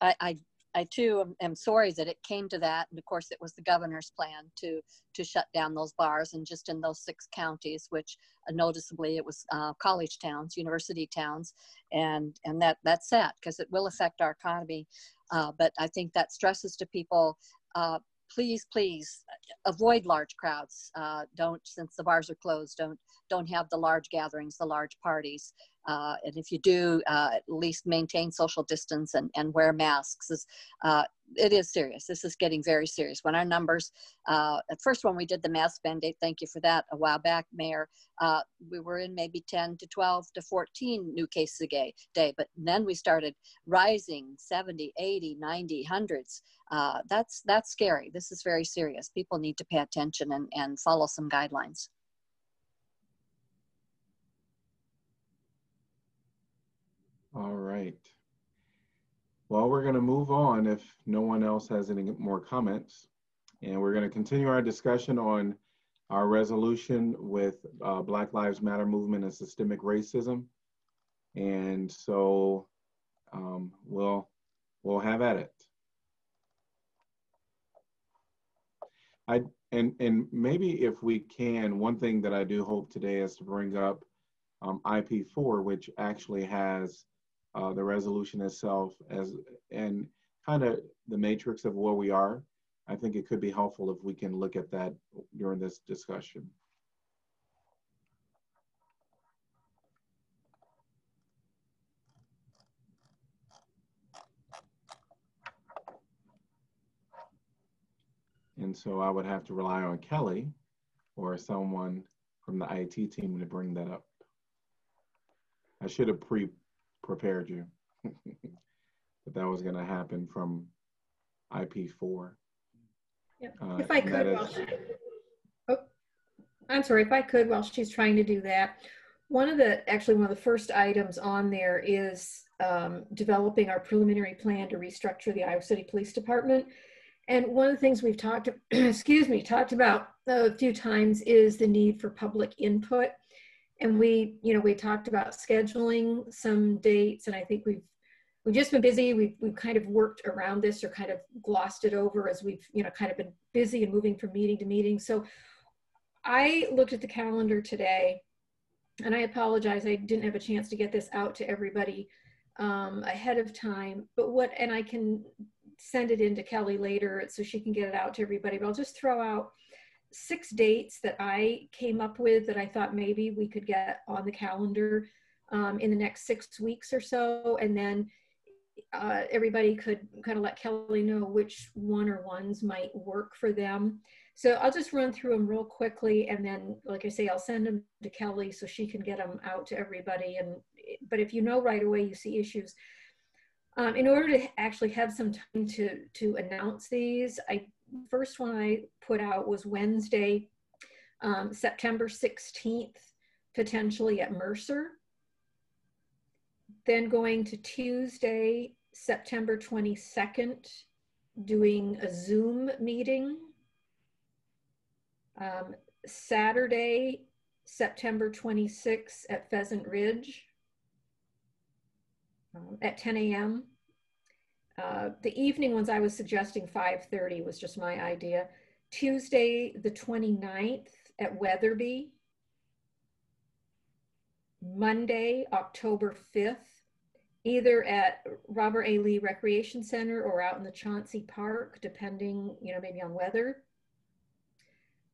I, I I too am, am, sorry that it came to that. And of course, it was the governor's plan to to shut down those bars, and just in those six counties, which uh, noticeably it was uh, college towns, university towns, and and that that's sad because it will affect our economy. Uh, but I think that stresses to people. Please, please avoid large crowds. Uh, don't, since the bars are closed, don't don't have the large gatherings, the large parties. Uh, and if you do, uh, at least maintain social distance and, and wear masks. Uh, it is serious. This is getting very serious. When our numbers, uh, at first when we did the mask mandate, thank you for that, a while back, Mayor, uh, we were in maybe 10 to 12 to 14 new cases a day, day but then we started rising 70, 80, 90, hundreds. Uh, that's, that's scary. This is very serious. People need to pay attention and, and follow some guidelines. All right. Well, we're going to move on if no one else has any more comments. And we're going to continue our discussion on our resolution with uh, Black Lives Matter movement and systemic racism. And so um, we'll, we'll have at it. I, and, and maybe if we can, one thing that I do hope today is to bring up um, IP4, which actually has uh, the resolution itself as and kind of the matrix of where we are. I think it could be helpful if we can look at that during this discussion. And so I would have to rely on Kelly or someone from the IT team to bring that up. I should have pre prepared you that that was going to happen from IP4. Yep. Uh, if I could, is, she, oh, I'm sorry, if I could, while she's trying to do that, one of the, actually one of the first items on there is um, developing our preliminary plan to restructure the Iowa City Police Department. And one of the things we've talked, excuse me, talked about a few times is the need for public input. And we, you know, we talked about scheduling some dates, and I think we've we've just been busy. We've we've kind of worked around this or kind of glossed it over as we've, you know, kind of been busy and moving from meeting to meeting. So I looked at the calendar today, and I apologize, I didn't have a chance to get this out to everybody um, ahead of time. But what, and I can send it in to Kelly later so she can get it out to everybody. But I'll just throw out six dates that I came up with that I thought maybe we could get on the calendar um, in the next six weeks or so. And then uh, everybody could kind of let Kelly know which one or ones might work for them. So I'll just run through them real quickly. And then, like I say, I'll send them to Kelly so she can get them out to everybody. And But if you know right away you see issues, um, in order to actually have some time to, to announce these, I first one I put out was Wednesday, um, September 16th, potentially at Mercer. Then going to Tuesday, September 22nd, doing a Zoom meeting. Um, Saturday, September 26th at Pheasant Ridge um, at 10 a.m. Uh, the evening ones I was suggesting 5.30 was just my idea. Tuesday, the 29th at Wetherby. Monday, October 5th, either at Robert A. Lee Recreation Center or out in the Chauncey Park, depending, you know, maybe on weather.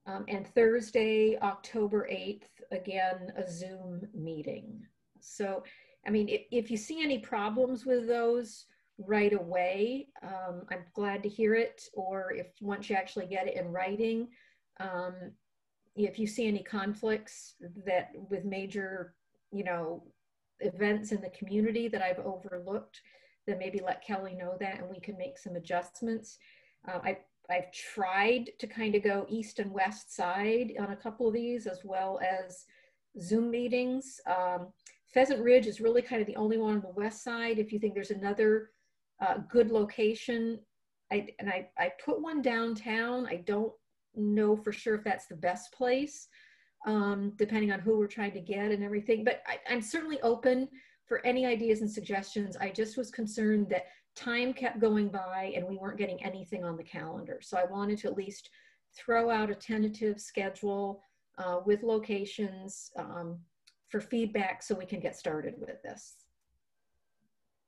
Um, and Thursday, October 8th, again, a Zoom meeting. So I mean, if, if you see any problems with those right away, um, I'm glad to hear it. Or if once you actually get it in writing, um, if you see any conflicts that with major, you know, events in the community that I've overlooked, then maybe let Kelly know that and we can make some adjustments. Uh, I, I've tried to kind of go east and west side on a couple of these as well as Zoom meetings. Um, Pheasant Ridge is really kind of the only one on the west side. If you think there's another uh, good location, I, and I, I put one downtown. I don't know for sure if that's the best place, um, depending on who we're trying to get and everything. But I, I'm certainly open for any ideas and suggestions. I just was concerned that time kept going by and we weren't getting anything on the calendar. So I wanted to at least throw out a tentative schedule uh, with locations. Um, for feedback so we can get started with this.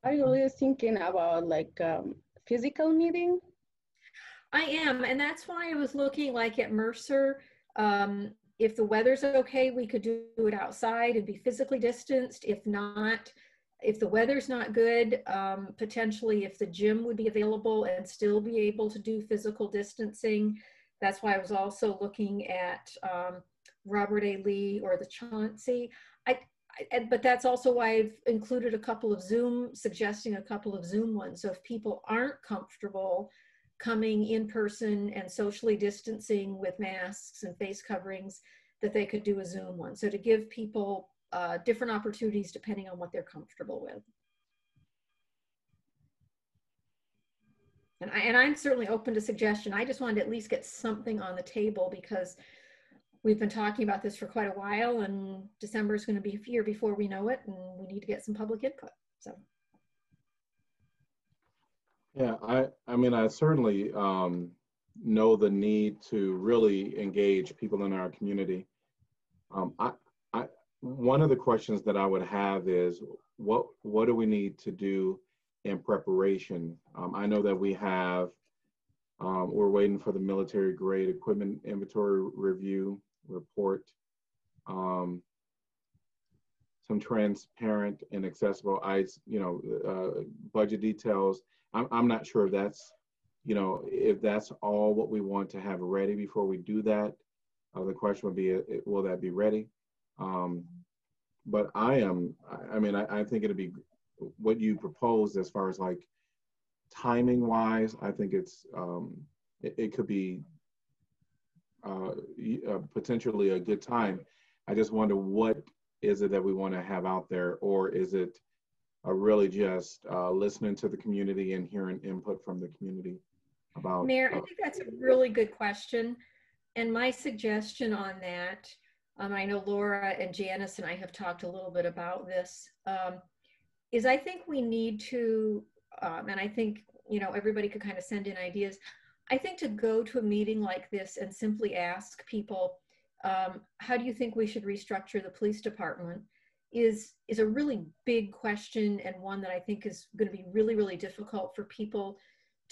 Are you always thinking about like um, physical meeting? I am, and that's why I was looking like at Mercer. Um, if the weather's okay, we could do it outside and be physically distanced. If not, if the weather's not good, um, potentially if the gym would be available and still be able to do physical distancing. That's why I was also looking at um, Robert A. Lee or the Chauncey. I, but that's also why I've included a couple of Zoom, suggesting a couple of Zoom ones. So if people aren't comfortable coming in person and socially distancing with masks and face coverings, that they could do a Zoom one. So to give people uh, different opportunities depending on what they're comfortable with. And, I, and I'm certainly open to suggestion. I just wanted to at least get something on the table because we've been talking about this for quite a while and December is going to be here before we know it and we need to get some public input. So. Yeah, I, I mean, I certainly um, know the need to really engage people in our community. Um, I, I, one of the questions that I would have is what, what do we need to do in preparation? Um, I know that we have, um, we're waiting for the military grade equipment inventory review report, um, some transparent and accessible eyes, you know, uh, budget details. I'm, I'm not sure if that's, you know, if that's all what we want to have ready before we do that. Uh, the question would be, uh, will that be ready? Um, but I am, I mean, I, I think it'd be what you proposed as far as like timing wise, I think it's, um, it, it could be uh, uh, potentially a good time. I just wonder what is it that we want to have out there, or is it uh, really just uh, listening to the community and hearing input from the community about. Mayor, I uh, think that's a really good question. And my suggestion on that, um, I know Laura and Janice and I have talked a little bit about this, um, is I think we need to, um, and I think, you know, everybody could kind of send in ideas. I think to go to a meeting like this and simply ask people, um, how do you think we should restructure the police department? Is is a really big question and one that I think is going to be really really difficult for people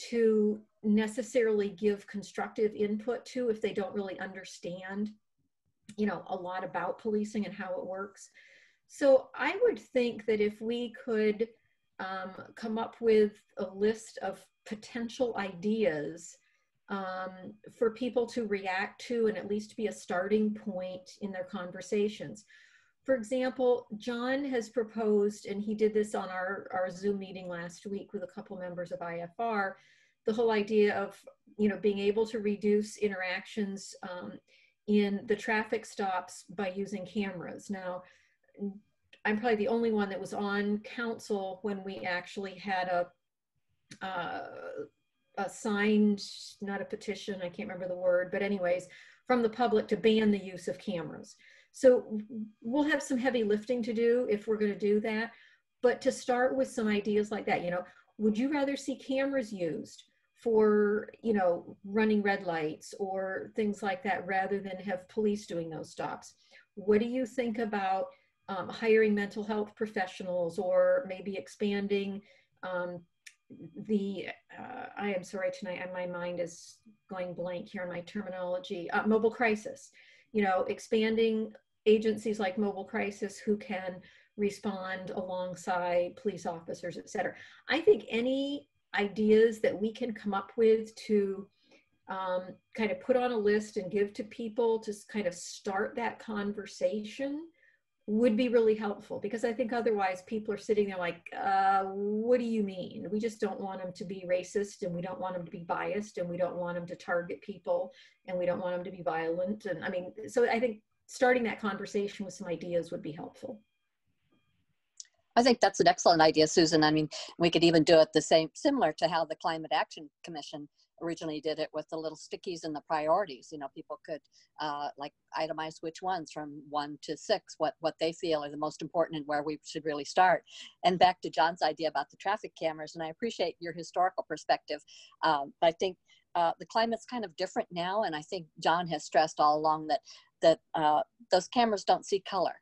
to necessarily give constructive input to if they don't really understand you know a lot about policing and how it works so i would think that if we could um, come up with a list of potential ideas um, for people to react to and at least be a starting point in their conversations for example john has proposed and he did this on our, our zoom meeting last week with a couple members of ifr the whole idea of you know being able to reduce interactions um, in the traffic stops by using cameras. Now, I'm probably the only one that was on council when we actually had a uh, a signed, not a petition, I can't remember the word, but anyways, from the public to ban the use of cameras. So we'll have some heavy lifting to do if we're going to do that. But to start with some ideas like that, you know, would you rather see cameras used? for you know running red lights or things like that rather than have police doing those stops what do you think about um, hiring mental health professionals or maybe expanding um, the uh, i am sorry tonight and my mind is going blank here on my terminology uh, mobile crisis. You know expanding agencies like mobile crisis who can respond alongside police officers et cetera. I think any ideas that we can come up with to um, kind of put on a list and give to people to kind of start that conversation would be really helpful because I think otherwise people are sitting there like, uh, what do you mean? We just don't want them to be racist and we don't want them to be biased and we don't want them to target people and we don't want them to be violent. And I mean, so I think starting that conversation with some ideas would be helpful. I think that's an excellent idea, Susan. I mean, we could even do it the same, similar to how the Climate Action Commission originally did it with the little stickies and the priorities. You know, people could uh, like itemize which ones from one to six, what what they feel are the most important and where we should really start. And back to John's idea about the traffic cameras, and I appreciate your historical perspective. Um, but I think uh, the climate's kind of different now, and I think John has stressed all along that that uh, those cameras don't see color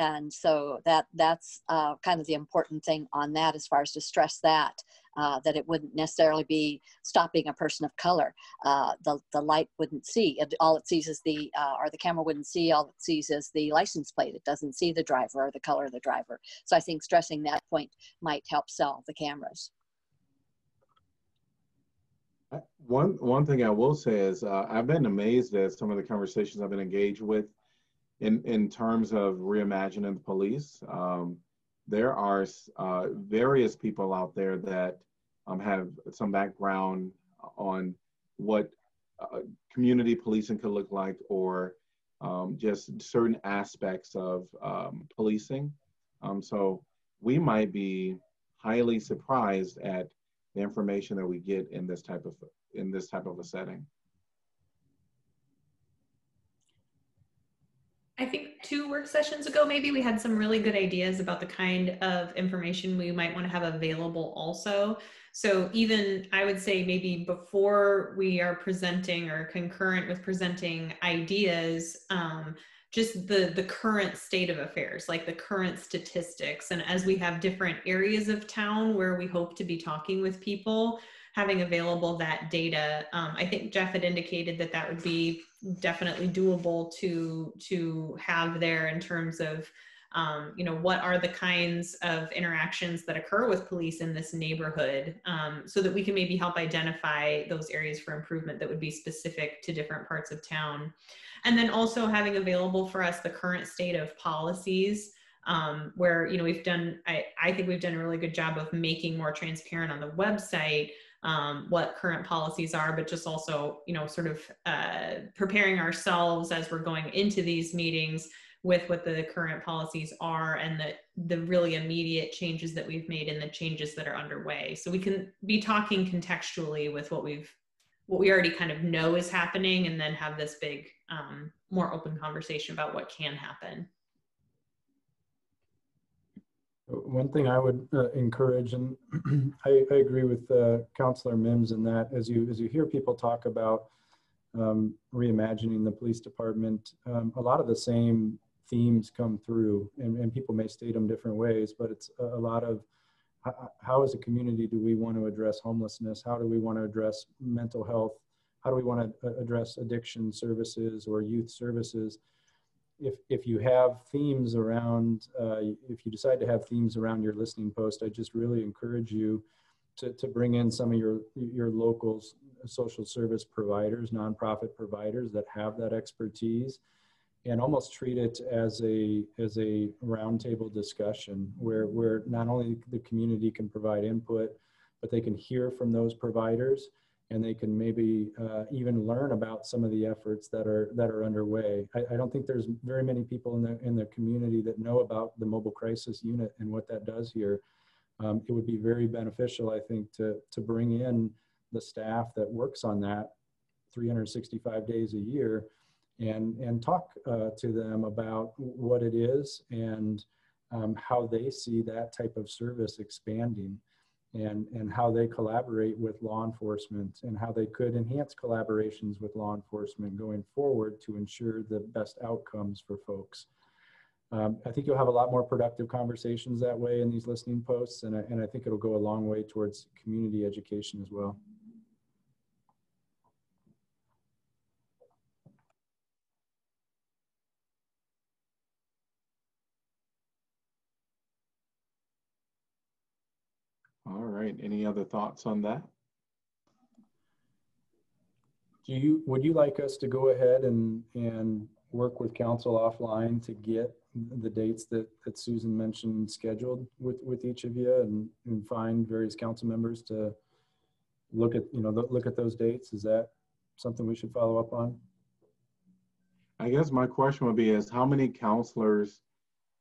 and so that that's uh, kind of the important thing on that as far as to stress that uh, that it wouldn't necessarily be stopping a person of color. Uh, the, the light wouldn't see. It, all it sees is the uh, or the camera wouldn't see. All it sees is the license plate. It doesn't see the driver or the color of the driver. So i think stressing that point might help sell the cameras. Uh, one one thing I will say is uh, I've been amazed at some of the conversations I've been engaged with in in terms of reimagining the police. Um, there are uh, various people out there that um, have some background on what uh, community policing could look like, or um, just certain aspects of um, policing. Um, so we might be highly surprised at the information that we get in this type of in this type of a setting. I think two work sessions ago, maybe we had some really good ideas about the kind of information we might want to have available also. So even I would say maybe before we are presenting or concurrent with presenting ideas, um, just the the current state of affairs like the current statistics and as we have different areas of town where we hope to be talking with people having available that data um, i think Geoff had indicated that that would be definitely doable to to have there in terms of um, you know what are the kinds of interactions that occur with police in this neighborhood um, so that we can maybe help identify those areas for improvement that would be specific to different parts of town. And then also having available for us the current state of policies um, where you know we've done I, I think we've done a really good job of making more transparent on the website um, what current policies are, but just also, you know, sort of uh, preparing ourselves as we're going into these meetings with what the current policies are and the the really immediate changes that we've made and the changes that are underway. So we can be talking contextually with what we've what we already kind of know is happening and then have this big um, more open conversation about what can happen One thing I would uh, encourage, and I, I, agree with uh, Councillor Mims in that, as you as you hear people talk about um, reimagining the police department, um, a lot of the same themes come through, and, and people may state them different ways, but it's a, a lot of how, how, as a community do we want to address homelessness? How do we want to address mental health? How do we want to uh, address addiction services or youth services? If, if you have themes around, uh, if you decide to have themes around your listening post, I just really encourage you to, to bring in some of your, your local social service providers, nonprofit providers that have that expertise and almost treat it as a, as a roundtable discussion where, where not only the community can provide input, but they can hear from those providers and they can maybe uh, even learn about some of the efforts that are that are underway. I, I, don't think there's very many people in the in the community that know about the mobile crisis unit and what that does here. Um, it would be very beneficial, I think, to to bring in the staff that works on that 365 days a year and and talk uh, to them about what it is and um, how they see that type of service expanding and, and how they collaborate with law enforcement and how they could enhance collaborations with law enforcement going forward to ensure the best outcomes for folks. Um, I think you'll have a lot more productive conversations that way in these listening posts, and I, and I think it'll go a long way towards community education as well. right. Any other thoughts on that? Do you would you like us to go ahead and and work with council offline to get the dates that, that Susan mentioned scheduled with, with each of you and, and find various council members to look at, you know, look at those dates? Is that something we should follow up on? I guess my question would be is how many counselors,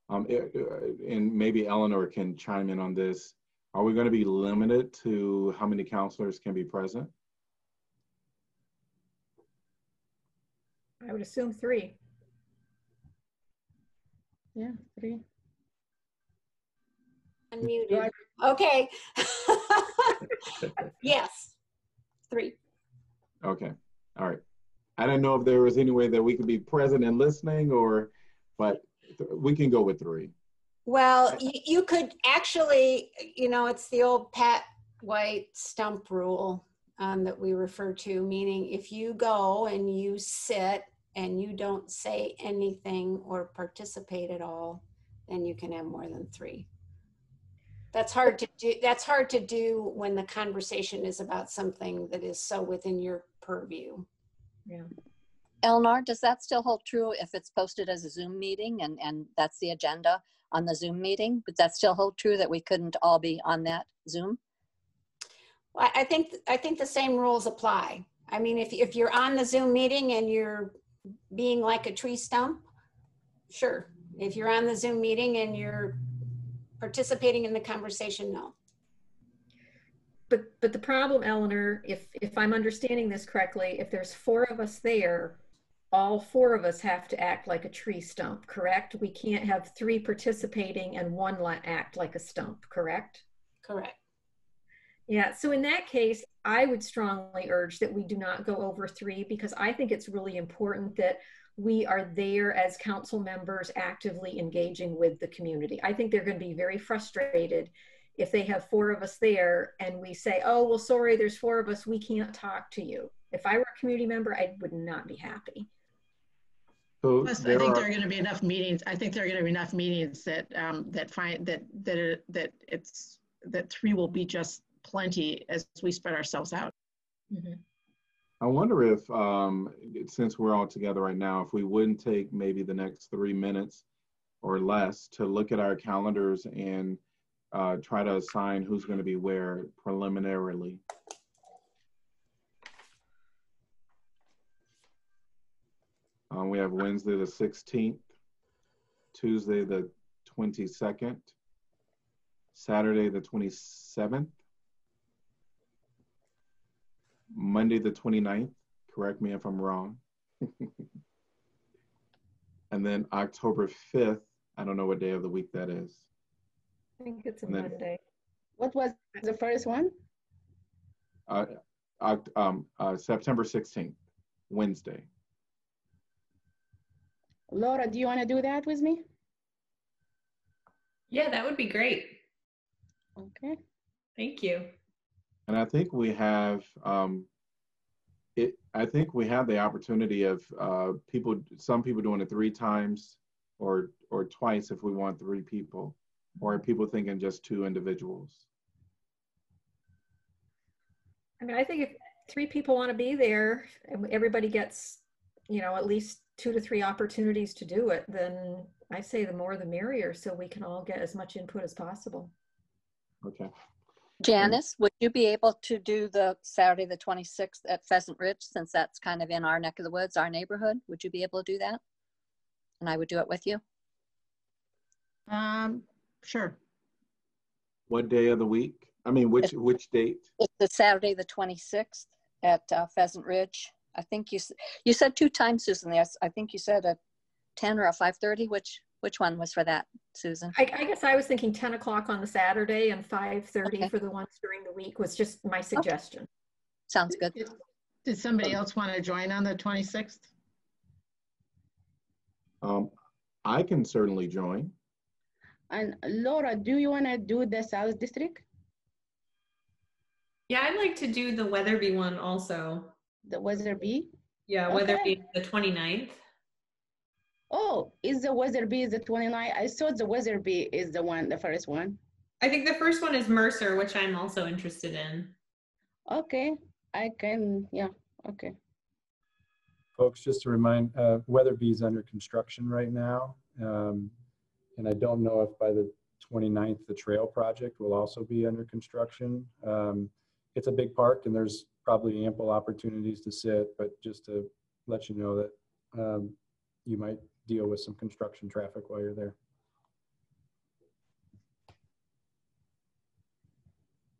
um, and maybe Eleanor can chime in on this, are we going to be limited to how many counselors can be present? I would assume three. Yeah, three. Unmuted. Okay. yes, three. Okay, all right. I didn't know if there was any way that we could be present and listening or, but we can go with three. Well, you, you could actually, you know, it's the old Pat White stump rule um, that we refer to, meaning if you go and you sit and you don't say anything or participate at all, then you can have more than three. That's hard to do. That's hard to do when the conversation is about something that is so within your purview. Yeah. Eleanor, does that still hold true if it's posted as a Zoom meeting and, and that's the agenda? On the Zoom meeting? But that still hold true that we couldn't all be on that Zoom? Well, I think I think the same rules apply. I mean, if if you're on the Zoom meeting and you're being like a tree stump, sure. If you're on the Zoom meeting and you're participating in the conversation, no. But but the problem, Eleanor, if if I'm understanding this correctly, if there's four of us there, all four of us have to act like a tree stump, correct? We can't have three participating and one act like a stump, correct? Correct. Yeah, so in that case, I would strongly urge that we do not go over three because I think it's really important that we are there as council members actively engaging with the community. I think they're going to be very frustrated if they have four of us there and we say, oh, well, sorry, there's four of us, we can't talk to you. If I were a community member, I would not be happy. So Plus, I think are, there are going to be enough meetings. I think there are going to be enough meetings that um, that find that that it, that it's that three will be just plenty as we spread ourselves out. Mm -hmm. I wonder if, um, since we're all together right now, if we wouldn't take maybe the next three minutes or less to look at our calendars and uh, try to assign who's going to be where preliminarily. Um, we have Wednesday the 16th. Tuesday, the 22nd, Saturday, the 27th, Monday, the 29th. Correct me if I'm wrong. and then October 5th, I don't know what day of the week that is. I think it's a then- Monday. What was the first one? Uh, um, uh, September 16th, Wednesday. Laura, do you want to do that with me? Yeah, that would be great. Okay. Thank you. And I think we have, um, it, I think we have the opportunity of, uh, people, some people doing it three times or, or twice if we want three people, or are people thinking just two individuals. I mean, I think if three people want to be there and everybody gets, you know, at least two to three opportunities to do it, then I say the more the merrier so we can all get as much input as possible. Okay. Janice, would you be able to do the Saturday, the 26th at Pheasant Ridge, since that's kind of in our neck of the woods, our neighborhood? Would you be able to do that? And I would do it with you? Um, sure. What day of the week? I mean, which, which date? It's the Saturday, the 26th at uh, Pheasant Ridge. I think you, you said two times, Susan, yes. I think you said a 10 or a 5:30. Which, which one was for that, Susan? I, I guess I was thinking 10 o'clock on the Saturday and 5.30 Okay. for the ones during the week was just my suggestion. Sounds good. Did- Did somebody else want to join on the 26th? Um, I can certainly join. And Laura, do you want to do the South District, Yeah, I'd like to do the Wetherby one also. The Wetherby? Yeah, Okay. Wetherby the 29th. Oh, is the Wetherby the 29? I thought the Wetherby is the one, the first one. I think the first one is Mercer, which I'm also interested in. Okay, I can, yeah, okay. Folks, just to remind, uh, is under construction right now. Um, and I don't know if by the 29th, the trail project will also be under construction. Um, it's a big park and there's probably ample opportunities to sit, but just to let you know that, um, you might deal with some construction traffic while you're there.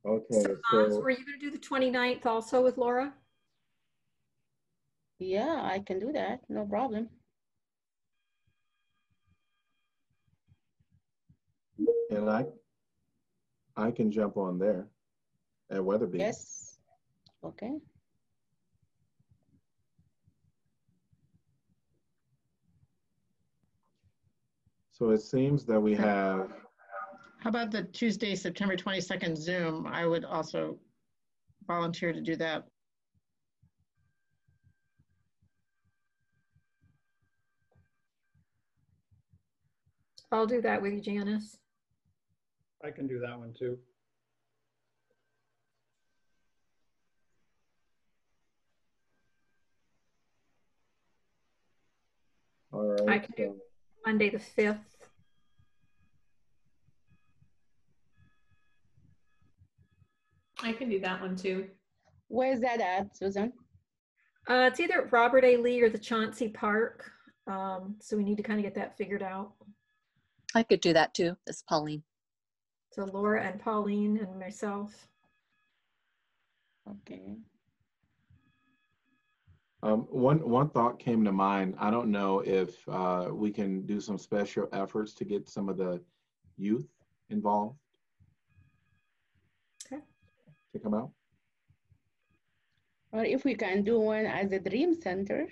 Okay, So, Hans, so, were you going to do the 29th also with Laura? Yeah, I can do that, no problem. and I, I can jump on there at Wetherby. Yes, okay. So it seems that we have, How about the Tuesday, September 22nd Zoom? I would also volunteer to do that. I'll do that with you, Janice. I can do that one too. All I can do- Monday, the 5th. I can do that one too. Where's that at, Susan? Uh, it's either Robert A. Lee or the Chauncey Park. Um, so we need to kind of get that figured out. I could do that too. It's Pauline. So Laura and Pauline and myself. Okay. Um, one, one thought came to mind. I don't know if, uh, we can do some special efforts to get some of the youth involved. Okay. To come out. Or if we can do one at the Dream Center.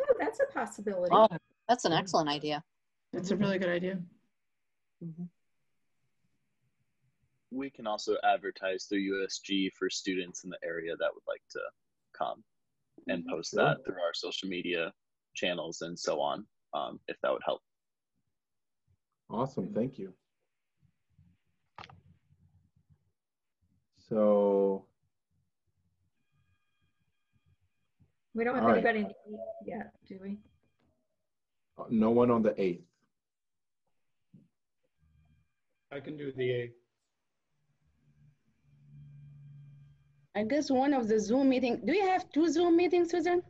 Oh, that's a possibility. Oh, that's an excellent idea. It's a really good idea. We can also advertise through USG for students in the area that would like to come and post Sure. that through our social media channels and so on, um, if that would help. Awesome, thank you. So, We don't have All right. anybody yet, do we? uh, no one on the 8th. I can do the eighth. I guess one of the Zoom meeting, do you have two Zoom meetings, Susan?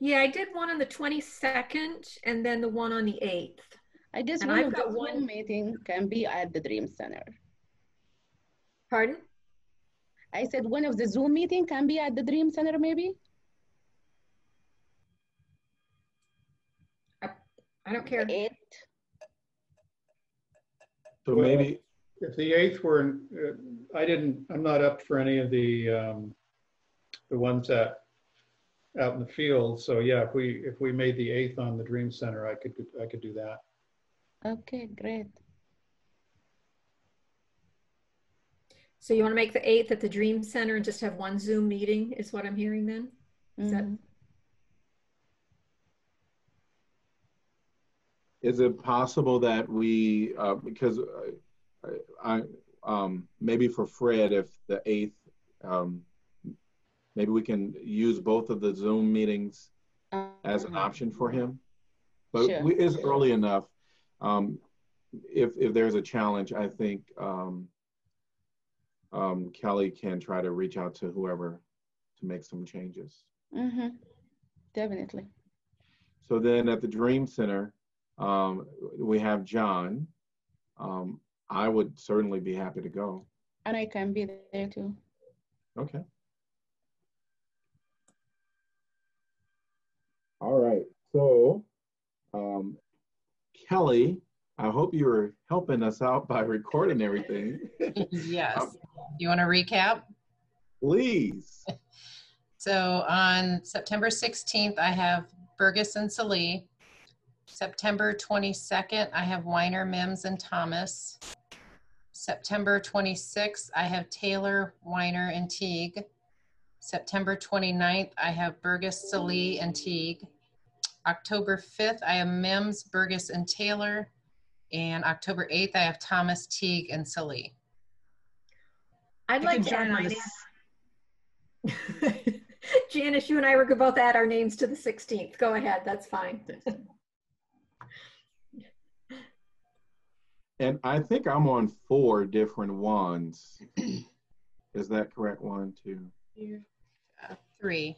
Yeah, I did one on the 22nd and then the one on the 8th. I guess And one I've of the one- Zoom meeting can be at the Dream Center. Pardon? I said one of the Zoom meeting can be at the Dream Center, maybe? I don't care. Eight. So maybe, If the eighth were, uh, I didn't, I'm not up for any of the, um, the ones that out in the field. So yeah, if we, if we made the eighth on the Dream Center, I could, I could do that. Okay, great. So you want to make the 8th at the Dream Center and just have one Zoom meeting is what I'm hearing then? Is that, Mhm. is it possible that we, uh, because I, I, um, maybe for Fred, if the eighth, um, maybe we can use both of the Zoom meetings as an Uh-huh. option for him. But Sure. we, it's early enough. Um, if, if there's a challenge, I think, um, um, Kelly can try to reach out to whoever to make some changes. Mm-hmm. Definitely. So then at the Dream Center, um, we have John. Um, I would certainly be happy to go. And I can be there too. Okay. All right. So, um, Kelly, I hope you were helping us out by recording everything. yes. Do you want to recap? Please. So on September 16th, I have Bergus and Salih. September 22nd, I have Weiner, Mims, and Thomas. September 26th, I have Taylor, Weiner, and Teague. September 29th, I have Bergus, Salih, and Teague. October 5th, I have Mims, Bergus, and Taylor. And October 8th, I have Thomas, Teague, and Salih. I'd You like can to add my name. Janice, you and I were gonna both add our names to the 16th. Go ahead, that's fine. And I think I'm on four different ones. Is that correct? One, two, Uh, Three.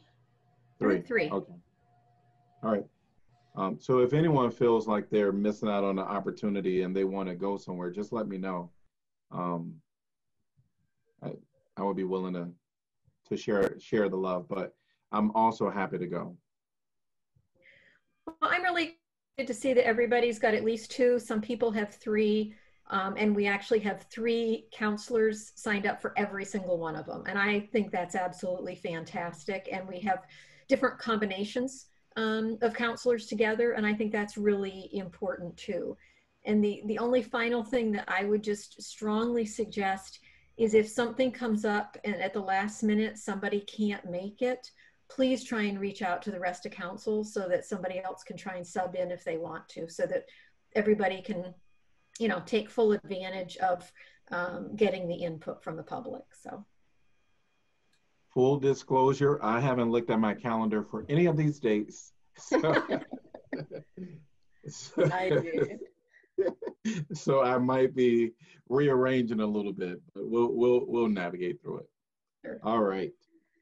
three. Three. Okay. All right. Um, so if anyone feels like they're missing out on an opportunity and they want to go somewhere, just let me know. Um, I, I would be willing to to share share the love, but I'm also happy to go. Well, I'm really good to see that everybody's got at least two. Some people have three. Um, and we actually have three councilors signed up for every single one of them. And I think that's absolutely fantastic. And we have different combinations um, of councilors together. And I think that's really important too. And the, the only final thing that I would just strongly suggest is if something comes up and at the last minute somebody can't make it, please try and reach out to the rest of council so that somebody else can try and sub in if they want to, so that everybody can, you know, take full advantage of um, getting the input from the public. So Full disclosure, I haven't looked at my calendar for any of these dates. So, I did. so I might be rearranging a little bit, but we'll we'll we'll navigate through it. Sure. All right.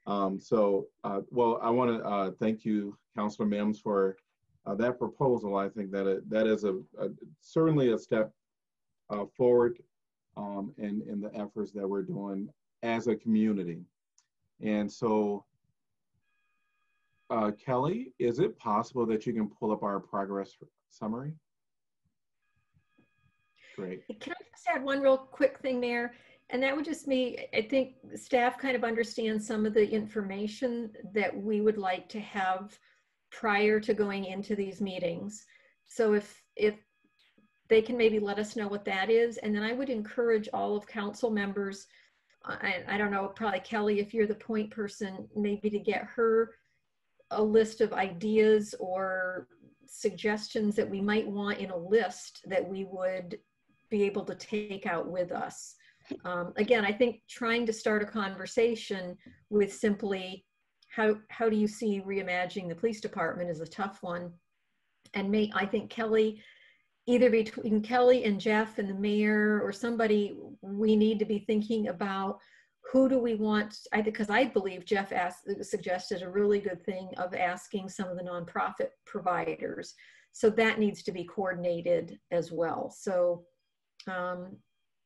Um, so, uh, well, I want to uh, thank you, Councilor Mims, for uh, that proposal. I think that it, that is a, a certainly a step uh, forward um, in in the efforts that we're doing as a community. And so, uh, Kelly, is it possible that you can pull up our progress summary? Great. Can I just add one real quick thing there? And that would just be, I think staff kind of understands some of the information that we would like to have prior to going into these meetings. So if, if they can maybe let us know what that is, and then I would encourage all of council members, I, I don't know, probably Kelly, if you're the point person, maybe to get her a list of ideas or suggestions that we might want in a list that we would be able to take out with us. Um, again, I think trying to start a conversation with simply how how do you see reimagining the police department is a tough one, and may I think Kelly, either between Kelly and Geoff and the mayor or somebody, we need to be thinking about who do we want? I because I believe Geoff asked suggested a really good thing of asking some of the nonprofit providers. So that needs to be coordinated as well. So um,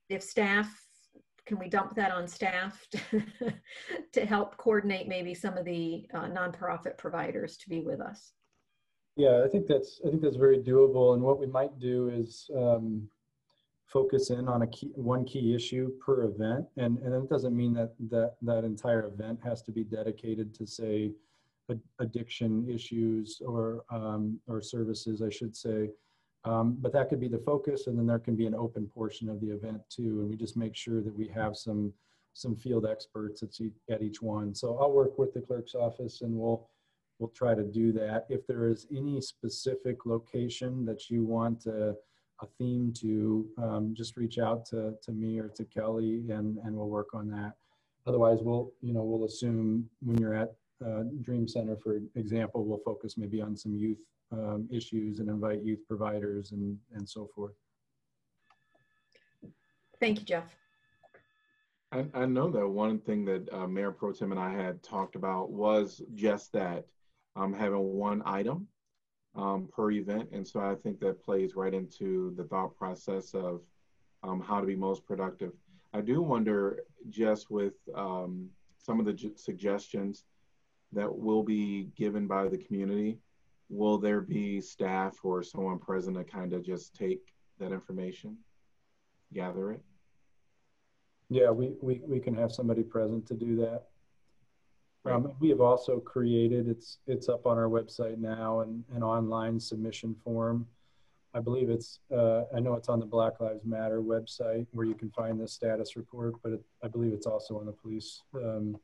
if staff can we dump that on staff to, to help coordinate maybe some of the uh, nonprofit providers to be with us? Yeah, I think that's I think that's very doable. And what we might do is um, focus in on a key one key issue per event, and and it doesn't mean that that that entire event has to be dedicated to say addiction issues or um, or services, I should say. Um, but that could be the focus, and then there can be an open portion of the event too. And we just make sure that we have some some field experts at each, at each one. So I'll work with the clerk's office, and we'll we'll try to do that. If there is any specific location that you want a, a theme to, um, just reach out to to me or to Kelly, and and we'll work on that. Otherwise, we'll you know we'll assume when you're at uh, Dream Center, for example, we'll focus maybe on some youth um, issues and invite youth providers and, and so forth. Thank you, Geoff. I, I know that one thing that uh, Mayor Pro Tem and I had talked about was just that, um, having one item um, per event. And so I think that plays right into the thought process of um, how to be most productive. I do wonder, just with um, some of the suggestions that will be given by the community, will there be staff or someone present to kind of just take that information, gather it? Yeah, we, we, we can have somebody present to do that. Right. Um, we have also created, it's, it's up on our website now, an, an online submission form. I believe it's, uh, I know it's on the Black Lives Matter website where you can find the status report, but it, I believe it's also on the police um,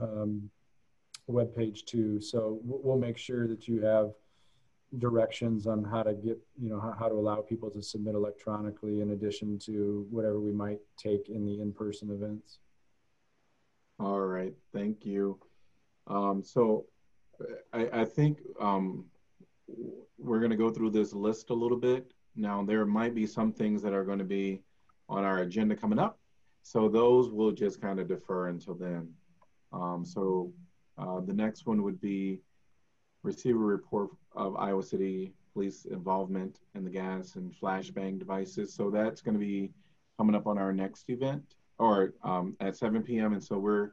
um, web page too. So we'll make sure that you have directions on how to get, you know, how, to allow people to submit electronically in addition to whatever we might take in the in-person events. All right, thank you. Um, so I, I think um, we're going to go through this list a little bit. Now, there might be some things that are going to be on our agenda coming up. So those will just kind of defer until then. Um, so uh, the next one would be receive a report of Iowa City police involvement in the gas and flashbang devices. So that's going to be coming up on our next event or um, at 7 p.m. And so we're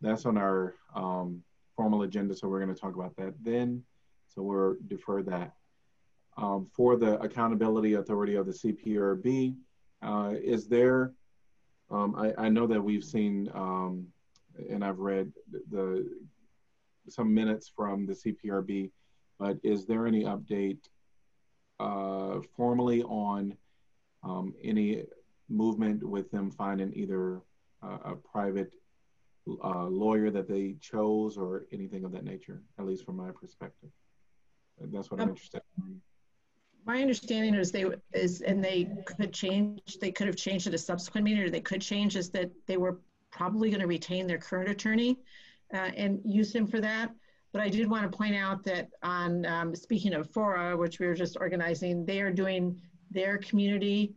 that's on our um, formal agenda. So we're going to talk about that then. So we're defer that. Um, for the accountability authority of the CPRB, uh, is there? Um, I, I, know that we've seen um, and I've read the some minutes from the CPRB, but is there any update uh, formally on um, any movement with them finding either uh, a private uh, lawyer that they chose or anything of that nature, at least from my perspective? That's what I'm um, interested in. My understanding is they is and they could change. They could have changed at a subsequent meeting, or they could change is that they were probably going to retain their current attorney uh, and use him for that. But I did want to point out that on um, speaking of Fora, which we were just organizing, they are doing their community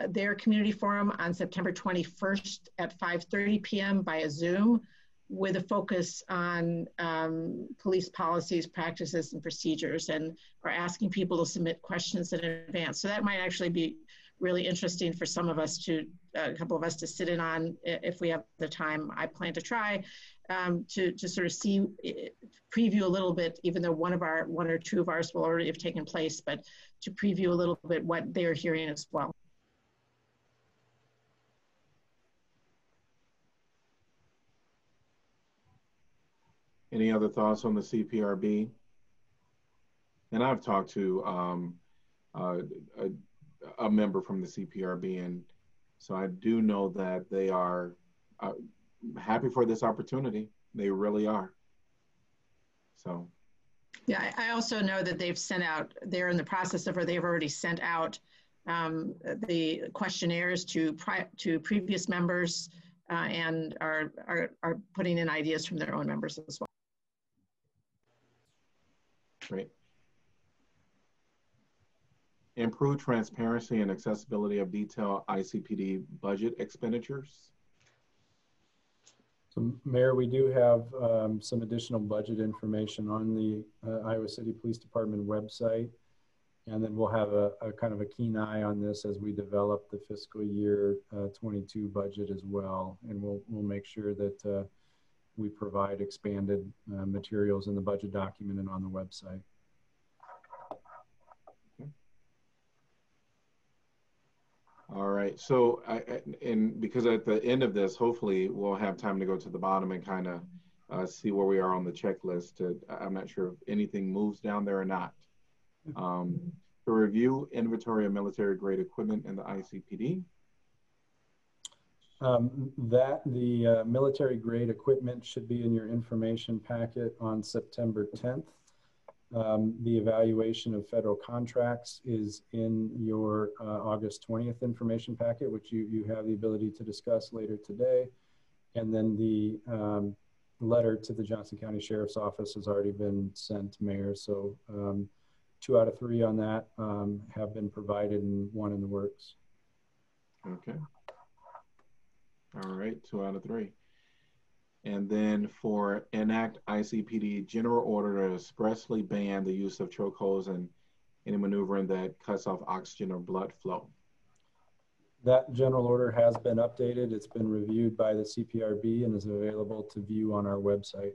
uh, their community forum on September 21st at 5:30 p.m. via Zoom, with a focus on um, police policies, practices, and procedures, and are asking people to submit questions in advance. So that might actually be really interesting for some of us to, a couple of us to sit in on if we have the time. I plan to try um, to, to sort of see, preview a little bit, even though one of our, one or two of ours will already have taken place, but to preview a little bit what they're hearing as well. Any other thoughts on the CPRB? And I've talked to um, uh, a member from the CPRB, and so I do know that they are uh, happy for this opportunity. They really are. So. Yeah, I also know that they've sent out. They're in the process of, or they've already sent out um, the questionnaires to pri- to previous members, uh, and are, are are putting in ideas from their own members as well. Great improve transparency and accessibility of detailed ICPD budget expenditures. So Mayor, we do have um, some additional budget information on the uh, Iowa City Police Department website. And then we'll have a, a, kind of a keen eye on this as we develop the fiscal year uh, 22 budget as well. And we'll, we'll make sure that uh, we provide expanded uh, materials in the budget document and on the website. All right. So, I, and because at the end of this, hopefully we'll have time to go to the bottom and kind of uh, see where we are on the checklist. To, I'm not sure if anything moves down there or not. Um, to review inventory of military grade equipment in the ICPD. Um, that the uh, military grade equipment should be in your information packet on September 10th. Um, the evaluation of federal contracts is in your uh, August 20th information packet, which you, you have the ability to discuss later today. And then the um, letter to the Johnson County Sheriff's Office has already been sent, to Mayor. So um, two out of three on that um, have been provided and one in the works. Okay. All right, two out of three. And then for enact ICPD general order to expressly ban the use of chokeholds and any maneuvering that cuts off oxygen or blood flow. That general order has been updated. It's been reviewed by the CPRB and is available to view on our website.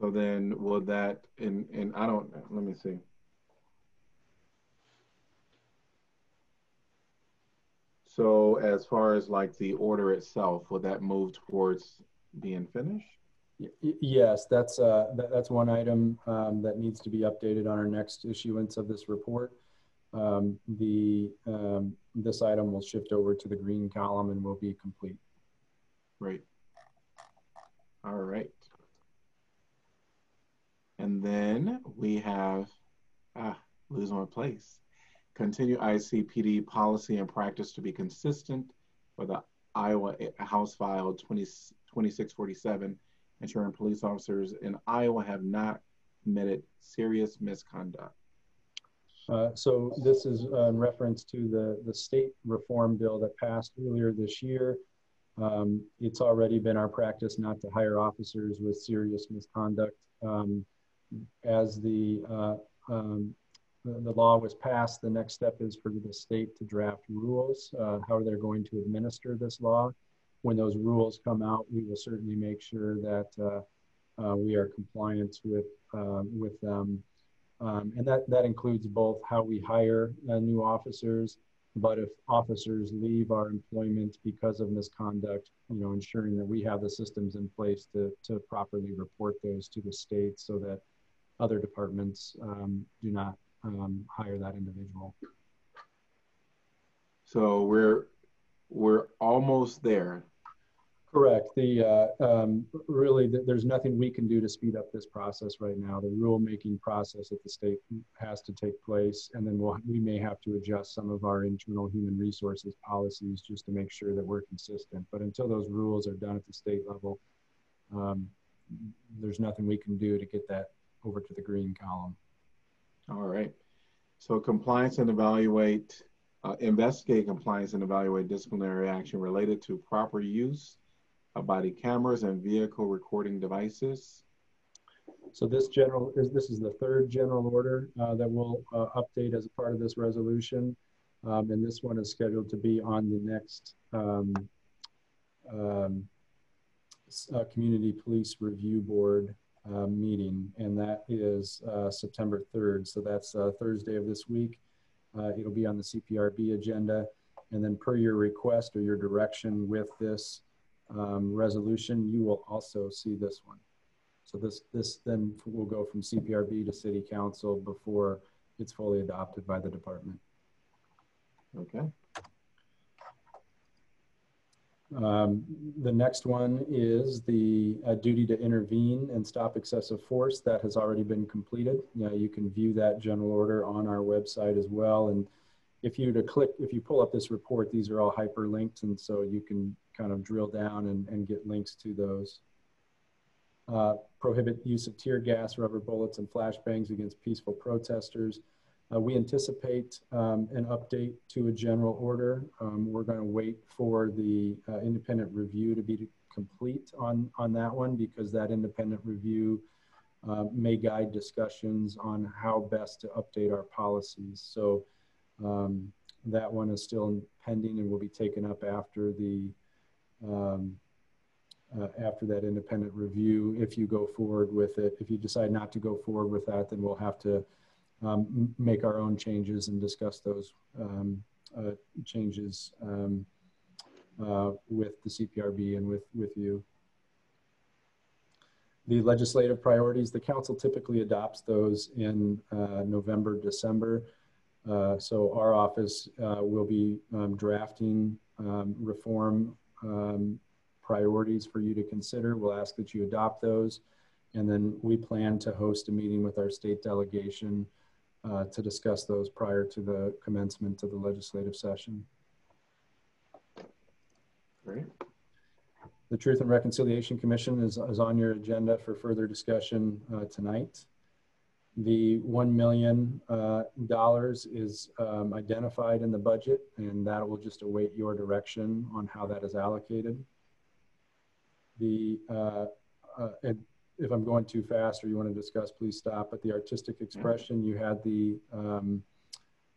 So then will that, and, and I don't, let me see. So as far as like the order itself, will that move towards being finished? yes, that's uh, that, that's one item um, that needs to be updated on our next issuance of this report. Um, the um, this item will shift over to the green column and will be complete. Right. All right. And then we have ah lose my place continue ICPD policy and practice to be consistent with the Iowa House File 20, 2647, ensuring police officers in Iowa have not committed serious misconduct. Uh, so this is uh, in reference to the, the state reform bill that passed earlier this year. Um, it's already been our practice not to hire officers with serious misconduct. Um, as the uh, um, the, law was passed, the next step is for the state to draft rules, uh, how they're going to administer this law. When those rules come out, we will certainly make sure that uh, uh, we are compliant with, um, with them. Um, and that, that includes both how we hire uh, new officers, but if officers leave our employment because of misconduct, you know, ensuring that we have the systems in place to, to properly report those to the state so that other departments um, do not um, hire that individual. So we're we're almost there. Correct. The uh, um, really, the, there's nothing we can do to speed up this process right now. The rulemaking process at the state has to take place, and then we'll, we may have to adjust some of our internal human resources policies just to make sure that we're consistent. But until those rules are done at the state level, um, there's nothing we can do to get that over to the green column. All right. So compliance and evaluate, uh, investigate compliance and evaluate disciplinary action related to proper use of body cameras and vehicle recording devices. So this general is this is the third general order uh, that we'll uh, update as a part of this resolution, um, and this one is scheduled to be on the next um, um, uh, community police review board uh, meeting, and that is uh, September 3rd. So that's uh, Thursday of this week. Uh, it'll be on the CPRB agenda. And then per your request or your direction with this um, resolution, you will also see this one. So this, this then will go from CPRB to City Council before it's fully adopted by the department. Okay. Um, the next one is the uh, duty to intervene and stop excessive force that has already been completed. You, you can view that general order on our website as well. And if you to click, if you pull up this report, these are all hyperlinked. And so you can kind of drill down and, and get links to those. Uh, prohibit use of tear gas, rubber bullets, and flashbangs against peaceful protesters. Uh, we anticipate um, an update to a general order. Um, we're going to wait for the uh, independent review to be complete on, on that one because that independent review uh, may guide discussions on how best to update our policies. So um, that one is still pending and will be taken up after the um, uh, after that independent review. If you go forward with it, if you decide not to go forward with that, then we'll have to um, make our own changes and discuss those um, uh, changes um, uh, with the CPRB and with with you. The legislative priorities, the council typically adopts those in uh, November, December. Uh, so our office uh, will be um, drafting um, reform um, priorities for you to consider. We'll ask that you adopt those. And then we plan to host a meeting with our state delegation uh, to discuss those prior to the commencement of the legislative session. Great. The Truth and Reconciliation Commission is, is on your agenda for further discussion uh, tonight. The $1 million uh, is um, identified in the budget, and that will just await your direction on how that is allocated. The, uh, uh, if I'm going too fast or you want to discuss, please stop. But the artistic expression, you had the um,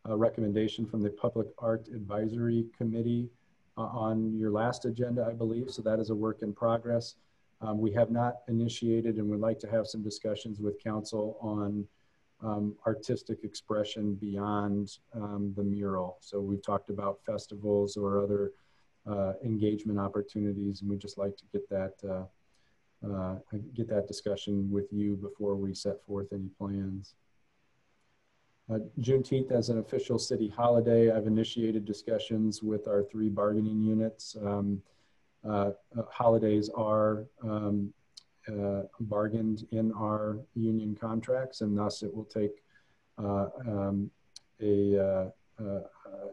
recommendation from the Public Art Advisory Committee uh, on your last agenda, I believe. So that is a work in progress. Um, we have not initiated and would like to have some discussions with council on um, artistic expression beyond um, the mural. So we've talked about festivals or other uh, engagement opportunities, and we'd just like to get that uh, get that discussion with you before we set forth any plans. Uh, Juneteenth as an official city holiday, I've initiated discussions with our three bargaining units. Um, uh, uh, holidays are um, uh, bargained in our union contracts, and thus it will take uh, um, a,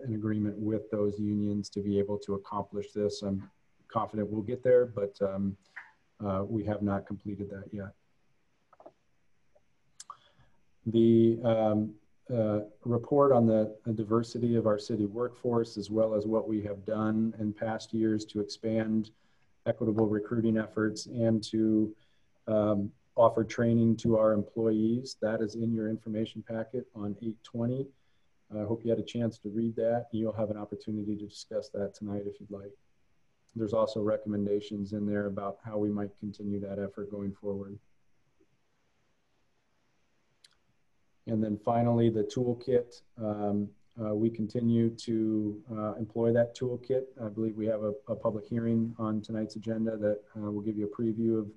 an agreement with those unions to be able to accomplish this. I'm confident we'll get there, but um, we have not completed that yet. The um, uh, report on the diversity of our city workforce, as well as what we have done in past years to expand equitable recruiting efforts and to um, offer training to our employees. That is in your information packet on 820. I hope you had a chance to read that. You'll have an opportunity to discuss that tonight if you'd like. There's also recommendations in there about how we might continue that effort going forward. And then finally, the toolkit. Um, uh, we continue to uh, employ that toolkit. I believe we have a, a public hearing on tonight's agenda that uh, will give you a preview of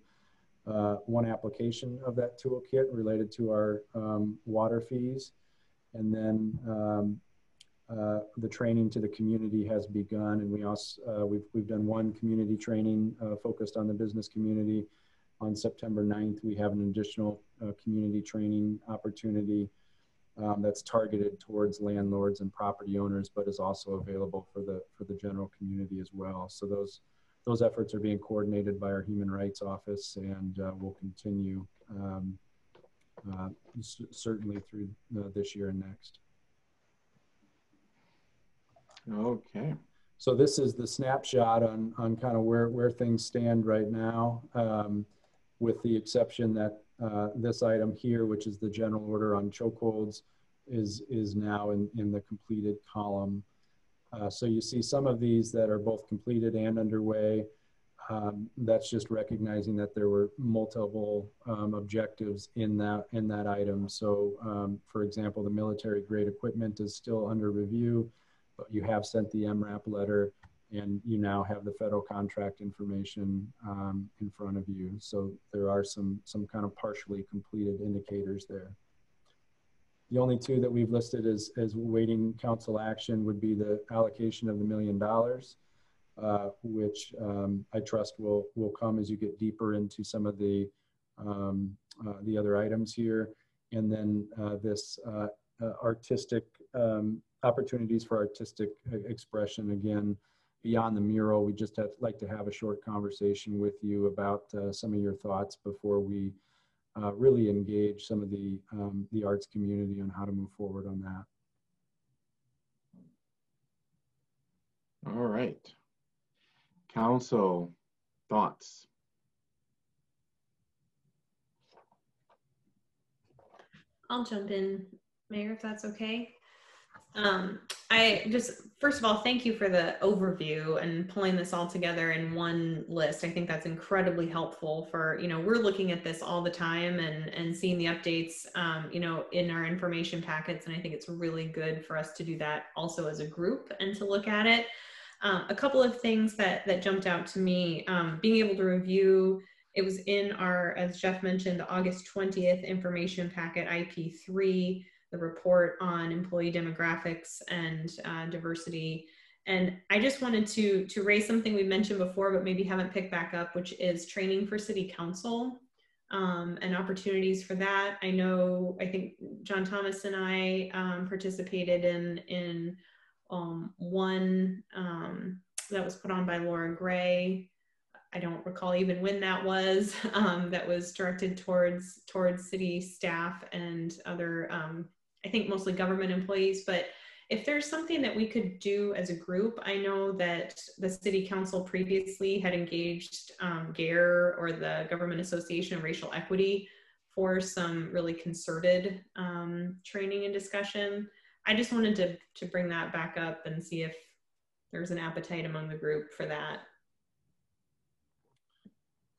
uh, one application of that toolkit related to our um, water fees. And then um, uh, the training to the community has begun. And we also, uh, we've, we've done one community training focused on the business community on September 9th, we have an additional uh, community training opportunity um, that's targeted towards landlords and property owners, but is also available for the for the general community as well. So those those efforts are being coordinated by our Human Rights Office, and uh, will continue um, uh, certainly through uh, this year and next. Okay. So this is the snapshot on on kind of where where things stand right now. Um, with the exception that uh, this item here, which is the general order on chokeholds, is, is now in, in the completed column. Uh, so you see some of these that are both completed and underway. Um, that's just recognizing that there were multiple um, objectives in that in that item. So, um, for example, the military grade equipment is still under review, but you have sent the MRAP letter and you now have the federal contract information um, in front of you. So there are some, some kind of partially completed indicators there. The only two that we've listed as, as waiting council action would be the allocation of the million dollars, uh, which um, I trust will, will come as you get deeper into some of the, um, uh, the other items here. And then uh, this uh, uh, artistic um, opportunities for artistic expression again, beyond the mural, we just have, like to have a short conversation with you about uh, some of your thoughts before we uh, really engage some of the, um, the arts community on how to move forward on that. All right. Council, thoughts? I'll jump in, Mayor, if that's okay. Um, I just, first of all, thank you for the overview and pulling this all together in one list. I think that's incredibly helpful for, you know, we're looking at this all the time and, and seeing the updates, um, you know, in our information packets. And I think it's really good for us to do that also as a group and to look at it. Um, a couple of things that, that jumped out to me, um, being able to review it was in our, as Geoff mentioned, the August 20th information packet IP3, the report on employee demographics and uh, diversity. And I just wanted to, to raise something we mentioned before, but maybe haven't picked back up, which is training for city council um, and opportunities for that. I know, I think John Thomas and I um, participated in, in um, one um, that was put on by Laura Gray I don't recall even when that was, um, that was directed towards towards city staff and other, um, I think mostly government employees. But if there's something that we could do as a group, I know that the city council previously had engaged um, GARE or the Government Association of Racial Equity for some really concerted um, training and discussion. I just wanted to, to bring that back up and see if there's an appetite among the group for that.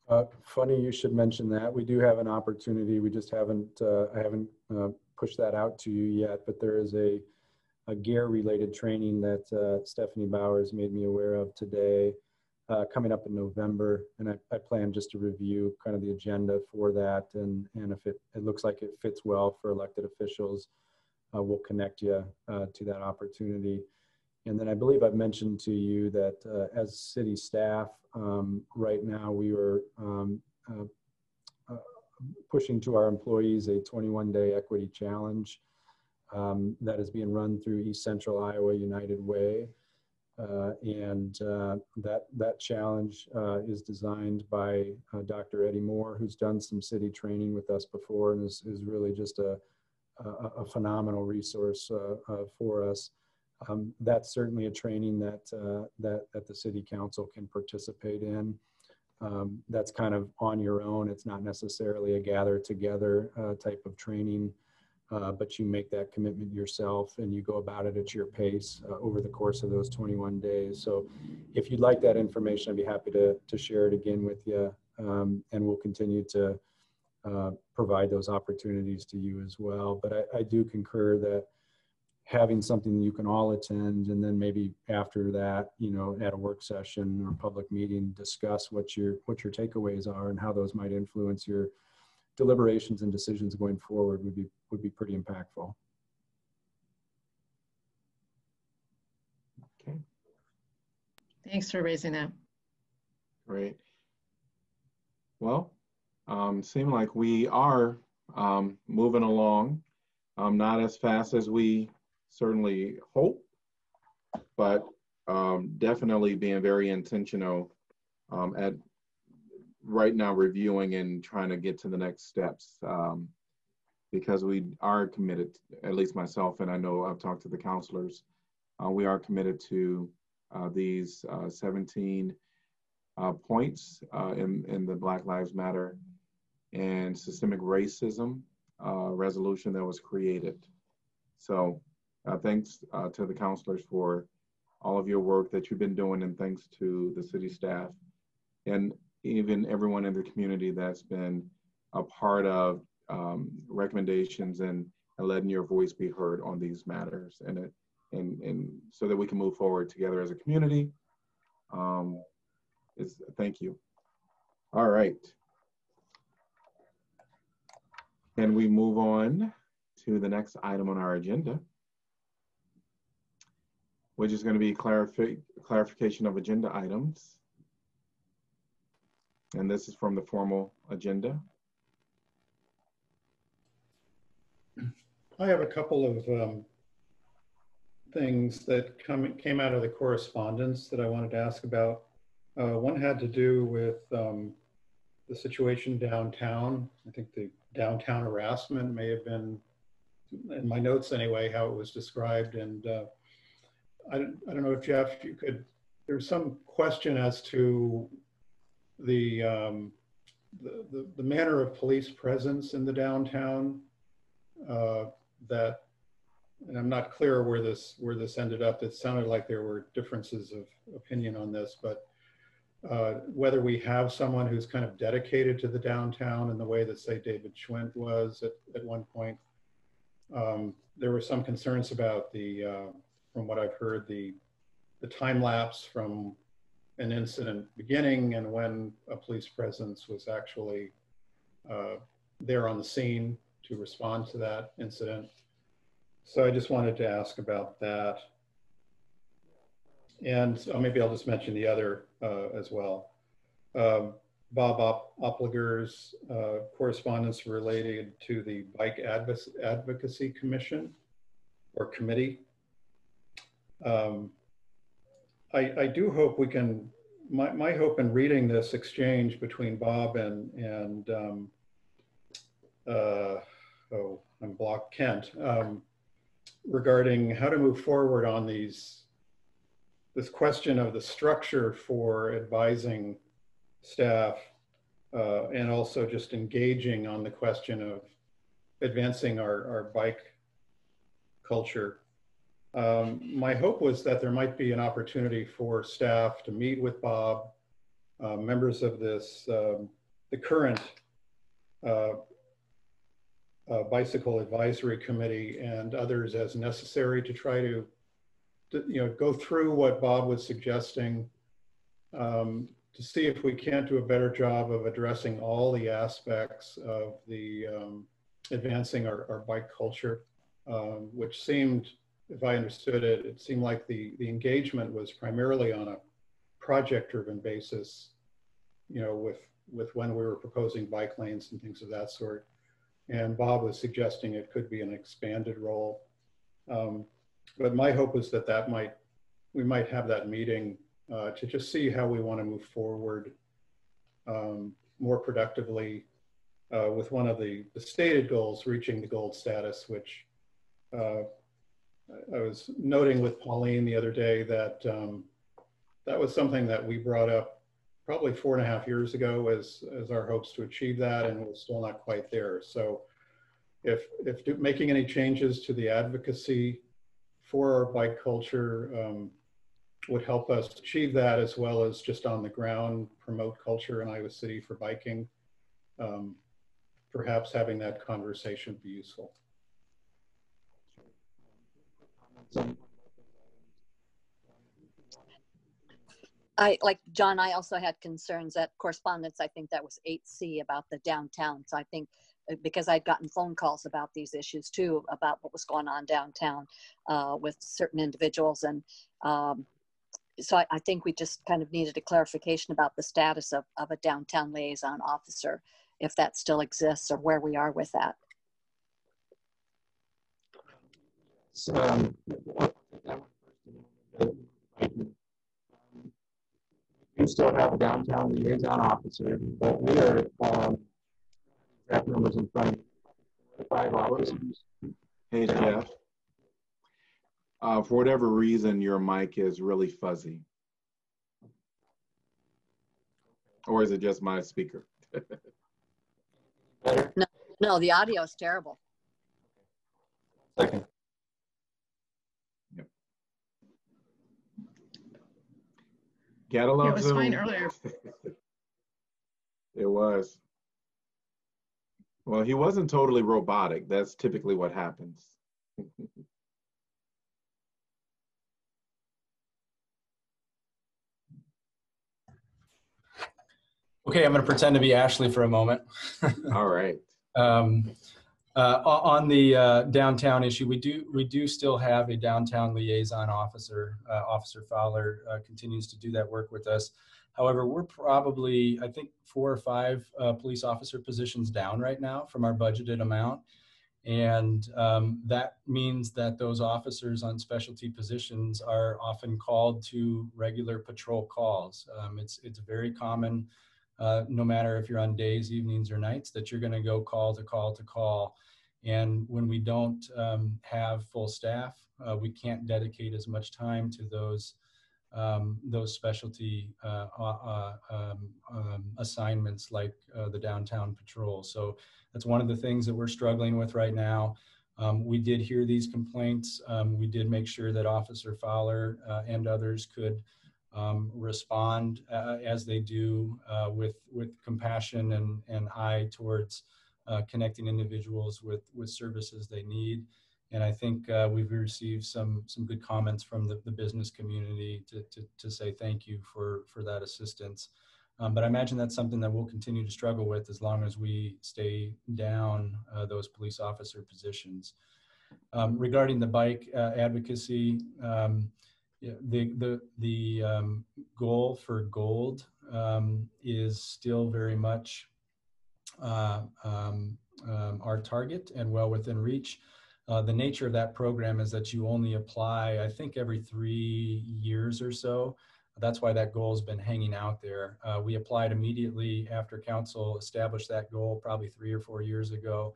Uh, funny you should mention that. We do have an opportunity. We just haven't, uh, I haven't uh, pushed that out to you yet, but there is a, a GARE related training that uh, Stefanie Bowers made me aware of today uh, coming up in November. And I, I, plan just to review kind of the agenda for that. And, and if it, it looks like it fits well for elected officials, uh, we'll connect you to that opportunity. And then I believe I've mentioned to you that uh, as city staff, um, right now we are um, uh, uh, pushing to our employees a 21 day equity challenge um, that is being run through East Central Iowa United Way. Uh, and uh, that, that challenge uh, is designed by Dr. Eddie Moore, who's done some city training with us before and is, is really just a, a, a phenomenal resource for us um, that's certainly a training that, uh, that, that the city council can participate in. Um, that's kind of on your own. It's not necessarily a gather together uh, type of training, uh, but you make that commitment yourself and you go about it at your pace uh, over the course of those 21 days. So if you'd like that information, I'd be happy to, to share it again with you. Um, and we'll continue to uh, provide those opportunities to you as well. But I, I do concur that having something you can all attend and then maybe after that you know at a work session or public meeting discuss what your what your takeaways are and how those might influence your deliberations and decisions going forward would be would be pretty impactful. Okay. Thanks for raising that. Great. Well um seem like we are um moving along um not as fast as we certainly hope, but um, definitely being very intentional um, at right now reviewing and trying to get to the next steps um, because we are committed, at least myself, and I know I've talked to the councilors, uh, we are committed to uh, these uh, 17 uh, points uh, in, in the Black Lives Matter and systemic racism uh, resolution that was created. So uh, thanks uh, to the councilors for all of your work that you've been doing, and thanks to the city staff and even everyone in the community that's been a part of um, recommendations and, and, letting your voice be heard on these matters, and it, and and so that we can move forward together as a community. Um, it's thank you. All right. And we move on to the next item on our agenda which is going to be clarifi clarification of agenda items. And this is from the formal agenda. I have a couple of um, things that come, came out of the correspondence that I wanted to ask about. Uh, one had to do with um, the situation downtown. I think the downtown harassment may have been, in my notes anyway, how it was described. And uh, I, don't, I don't know if Geoff, you could, there's some question as to the, um, the, the, the manner of police presence in the downtown uh, that and I'm not clear where this where this ended up. It sounded like there were differences of opinion on this, but uh, whether we have someone who's kind of dedicated to the downtown in the way that, say, David Schwint was at, at one point. Um, there were some concerns about the, uh, from what I've heard, the, the time lapse from an incident beginning and when a police presence was actually uh, there on the scene to respond to that incident. So I just wanted to ask about that. And uh, maybe I'll just mention the other uh, as well. Um, Bob Op Opliger's uh, correspondence related to the Bike Adv Advocacy Commission or Committee. Um, I, I, do hope we can, my, my hope in reading this exchange between Bob and, and um, uh, oh, I'm blocked, Kent, um, regarding how to move forward on these this question of the structure for advising staff uh, and also just engaging on the question of advancing our, our bike culture. Um, my hope was that there might be an opportunity for staff to meet with Bob, uh, members of this, um, the current uh, uh, Bicycle Advisory Committee and others as necessary to try to to, you know, go through what Bob was suggesting um, to see if we can't do a better job of addressing all the aspects of the um, advancing our, our bike culture, um, which seemed, if I understood it, it seemed like the, the engagement was primarily on a project-driven basis, you know, with, with when we were proposing bike lanes and things of that sort. And Bob was suggesting it could be an expanded role. Um, but my hope is that that might, we might have that meeting uh, to just see how we want to move forward um, more productively uh, with one of the, the stated goals, reaching the gold status, which uh, I was noting with Pauline the other day that um, that was something that we brought up probably four and a half years ago as, as our hopes to achieve that, and we're still not quite there. So if, if do, making any changes to the advocacy for our bike culture um, would help us achieve that as well as just on the ground promote culture in Iowa City for biking. Um, perhaps having that conversation be useful. I like John. I also had concerns that correspondence. I think that was 8C about the downtown. So I think uh, because I'd gotten phone calls about these issues too, about what was going on downtown uh, with certain individuals. And um, so I, I, think we just kind of needed a clarification about the status of, of a downtown liaison officer, if that still exists or where we are with that. So, um, we still have a downtown liaison officer, but we are um, exact numbers in front of you. Five officers. Hey, Geoff. Uh, for whatever reason, your mic is really fuzzy. Or is it just my speaker? no, no, the audio is terrible. Second. Catalog. Yeah, it was Zoom. fine earlier. it was. Well, he wasn't totally robotic. That's typically what happens. okay, I'm going to pretend to be Ashley for a moment. All right. Um, uh, on the uh, downtown issue, we do we do still have a downtown liaison officer. Uh, officer Fowler uh, continues to do that work with us. However, we're probably, I think, four or five uh, police officer positions down right now from our budgeted amount. And um, that means that those officers on specialty positions are often called to regular patrol calls. Um, it's, it's very common uh, no matter if you're on days, evenings, or nights, that you're going to go call to call to call. And when we don't um, have full staff, uh, we can't dedicate as much time to those um, those specialty uh, uh, um, um, assignments like uh, the downtown patrol. So that's one of the things that we're struggling with right now. Um, we did hear these complaints. Um, we did make sure that Officer Fowler uh, and others could um, respond uh, as they do uh, with with compassion and and eye towards uh, connecting individuals with with services they need. And I think uh, we've received some some good comments from the, the business community to, to, to say thank you for for that assistance. Um, but I imagine that's something that we'll continue to struggle with as long as we stay down uh, those police officer positions. Um, regarding the bike uh, advocacy, the the the um, goal for gold um, is still very much uh, um, um, our target and well within reach. Uh, the nature of that program is that you only apply, I think, every three years or so. That's why that goal has been hanging out there. Uh, we applied immediately after council established that goal, probably three or four years ago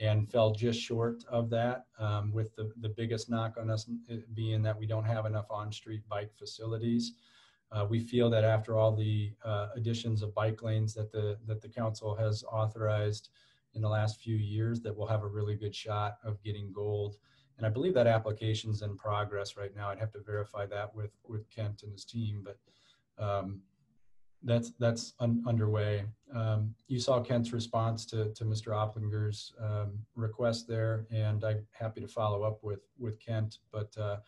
and fell just short of that um, with the, the biggest knock on us being that we don't have enough on-street bike facilities. Uh, we feel that after all the uh, additions of bike lanes that the, that the council has authorized in the last few years that we'll have a really good shot of getting gold. And I believe that application's in progress right now. I'd have to verify that with, with Kent and his team, but um, that's that's un underway. Um, you saw Kent's response to, to Mr. Oplinger's um, request there, and I'm happy to follow up with with Kent. But uh,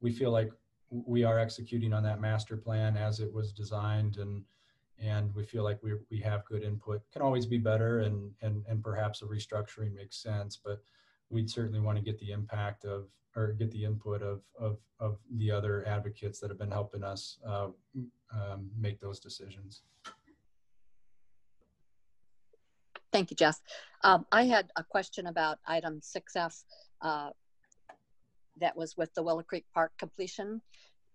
we feel like we are executing on that master plan as it was designed, and and we feel like we we have good input. Can always be better, and and and perhaps a restructuring makes sense, but we'd certainly want to get the impact of or get the input of of of the other advocates that have been helping us uh, um, make those decisions. Thank you, Geoff. Um, I had a question about item 6F uh, that was with the Willow Creek Park completion.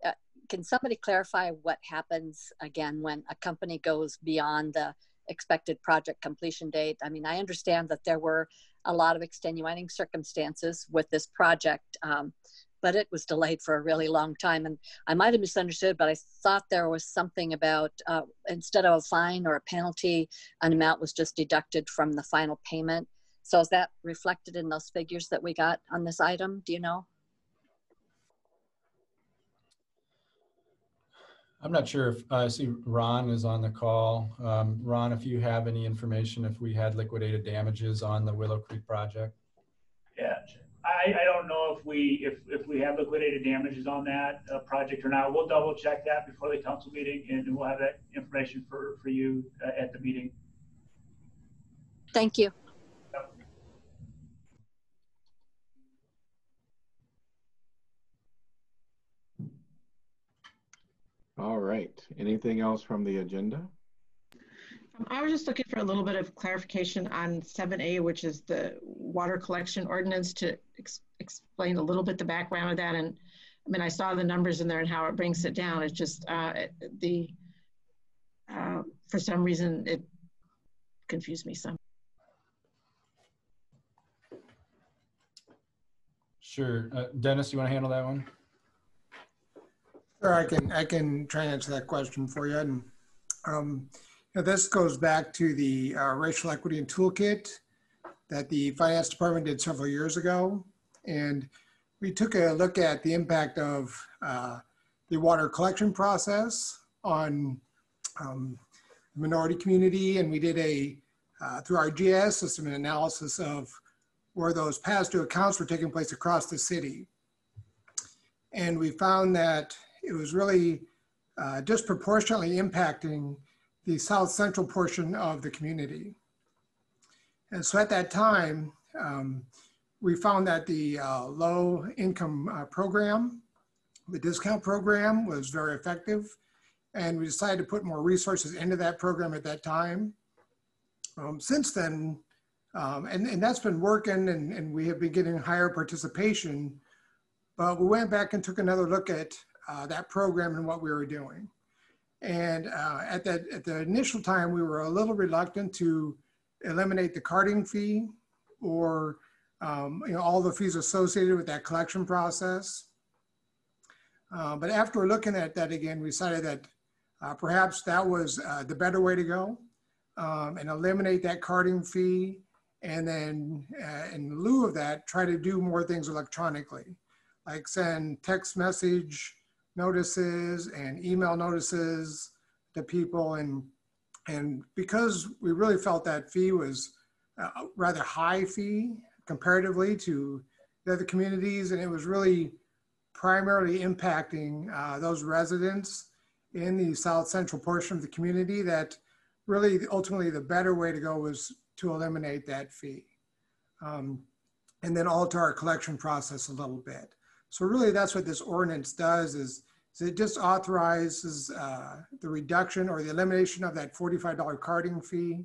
Uh, can somebody clarify what happens again when a company goes beyond the expected project completion date? I mean, I understand that there were a lot of extenuating circumstances with this project. Um, but it was delayed for a really long time. And I might have misunderstood, but I thought there was something about uh, instead of a fine or a penalty, an amount was just deducted from the final payment. So is that reflected in those figures that we got on this item? Do you know? I'm not sure if I see Ron is on the call. Um, Ron, if you have any information, if we had liquidated damages on the Willow Creek project. Yeah, I, I don't know if we if, if we have liquidated damages on that uh, project or not. We'll double check that before the council meeting, and we'll have that information for for you uh, at the meeting. Thank you. All right. Anything else from the agenda? I was just looking for a little bit of clarification on 7A, which is the water collection ordinance to ex explain a little bit the background of that. And I mean, I saw the numbers in there and how it brings it down. It's just uh, the, uh, for some reason, it confused me some. Sure. Uh, Dennis, you want to handle that one? Sure, I can, I can try and answer that question for you. And um, now, this goes back to the uh, racial equity and toolkit that the finance department did several years ago. And we took a look at the impact of uh, the water collection process on um, the minority community. And we did a, uh, through our GIS system, an analysis of where those past due accounts were taking place across the city. And we found that it was really uh, disproportionately impacting the south central portion of the community. And so at that time, um, we found that the uh, low income uh, program, the discount program was very effective. And we decided to put more resources into that program at that time. Um, since then, um, and, and that's been working and, and we have been getting higher participation, but we went back and took another look at uh, that program and what we were doing. And uh, at, that, at the initial time, we were a little reluctant to eliminate the carding fee or um, you know, all the fees associated with that collection process. Uh, but after looking at that again, we decided that uh, perhaps that was uh, the better way to go um, and eliminate that carding fee. And then uh, in lieu of that, try to do more things electronically, like send text message notices and email notices to people. And, and because we really felt that fee was a rather high fee comparatively to the other communities, and it was really primarily impacting uh, those residents in the south central portion of the community that really ultimately the better way to go was to eliminate that fee um, and then alter our collection process a little bit. So really that's what this ordinance does is, is it just authorizes uh, the reduction or the elimination of that $45 carding fee.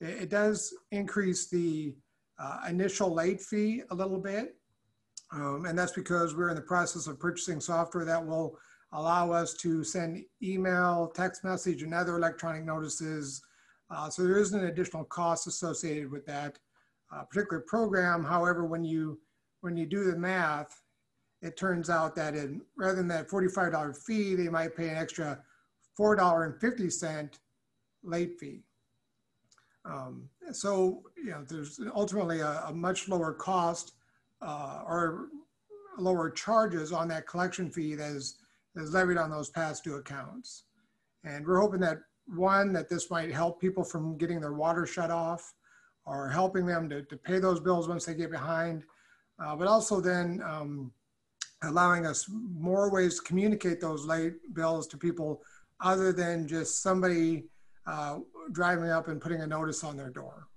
It, it does increase the uh, initial late fee a little bit. Um, and that's because we're in the process of purchasing software that will allow us to send email, text message, and other electronic notices. Uh, so there isn't an additional cost associated with that uh, particular program. However, when you when you do the math, it turns out that in, rather than that $45 fee, they might pay an extra $4.50 late fee. Um, so, you know, there's ultimately a, a much lower cost uh, or lower charges on that collection fee that is, that is levied on those past due accounts. And we're hoping that one, that this might help people from getting their water shut off or helping them to, to pay those bills once they get behind, uh, but also then um, allowing us more ways to communicate those late bills to people other than just somebody uh, driving up and putting a notice on their door.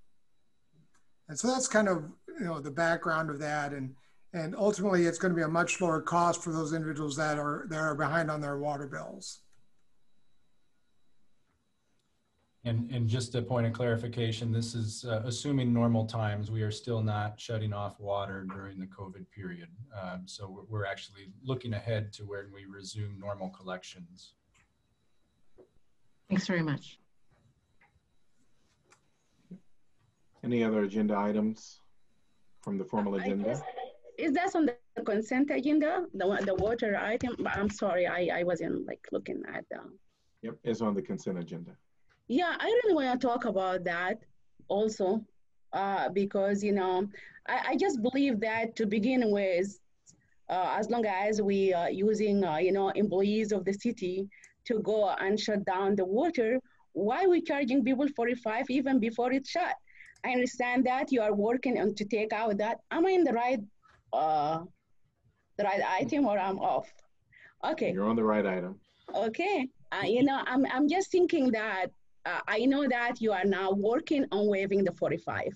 And so that's kind of you know the background of that, and and ultimately it's going to be a much lower cost for those individuals that are that are behind on their water bills. And, and just a point of clarification, this is uh, assuming normal times. We are still not shutting off water during the COVID period. Um, so we're, we're actually looking ahead to when we resume normal collections. Thanks very much. Any other agenda items from the formal agenda? Is that on the consent agenda, the, the water item? I'm sorry, I, I wasn't like looking at the. Yep, it's on the consent agenda. Yeah, I really want to talk about that also, uh, because, you know, I, I just believe that to begin with, uh, as long as we are using, uh, you know, employees of the city to go and shut down the water, why are we charging people 45 even before it's shut? I understand that you are working on to take out that. Am I in the right, uh, the right item or I'm off? Okay. You're on the right item. Okay. Uh, you know, I'm, I'm just thinking that uh, I know that you are now working on waiving the 45.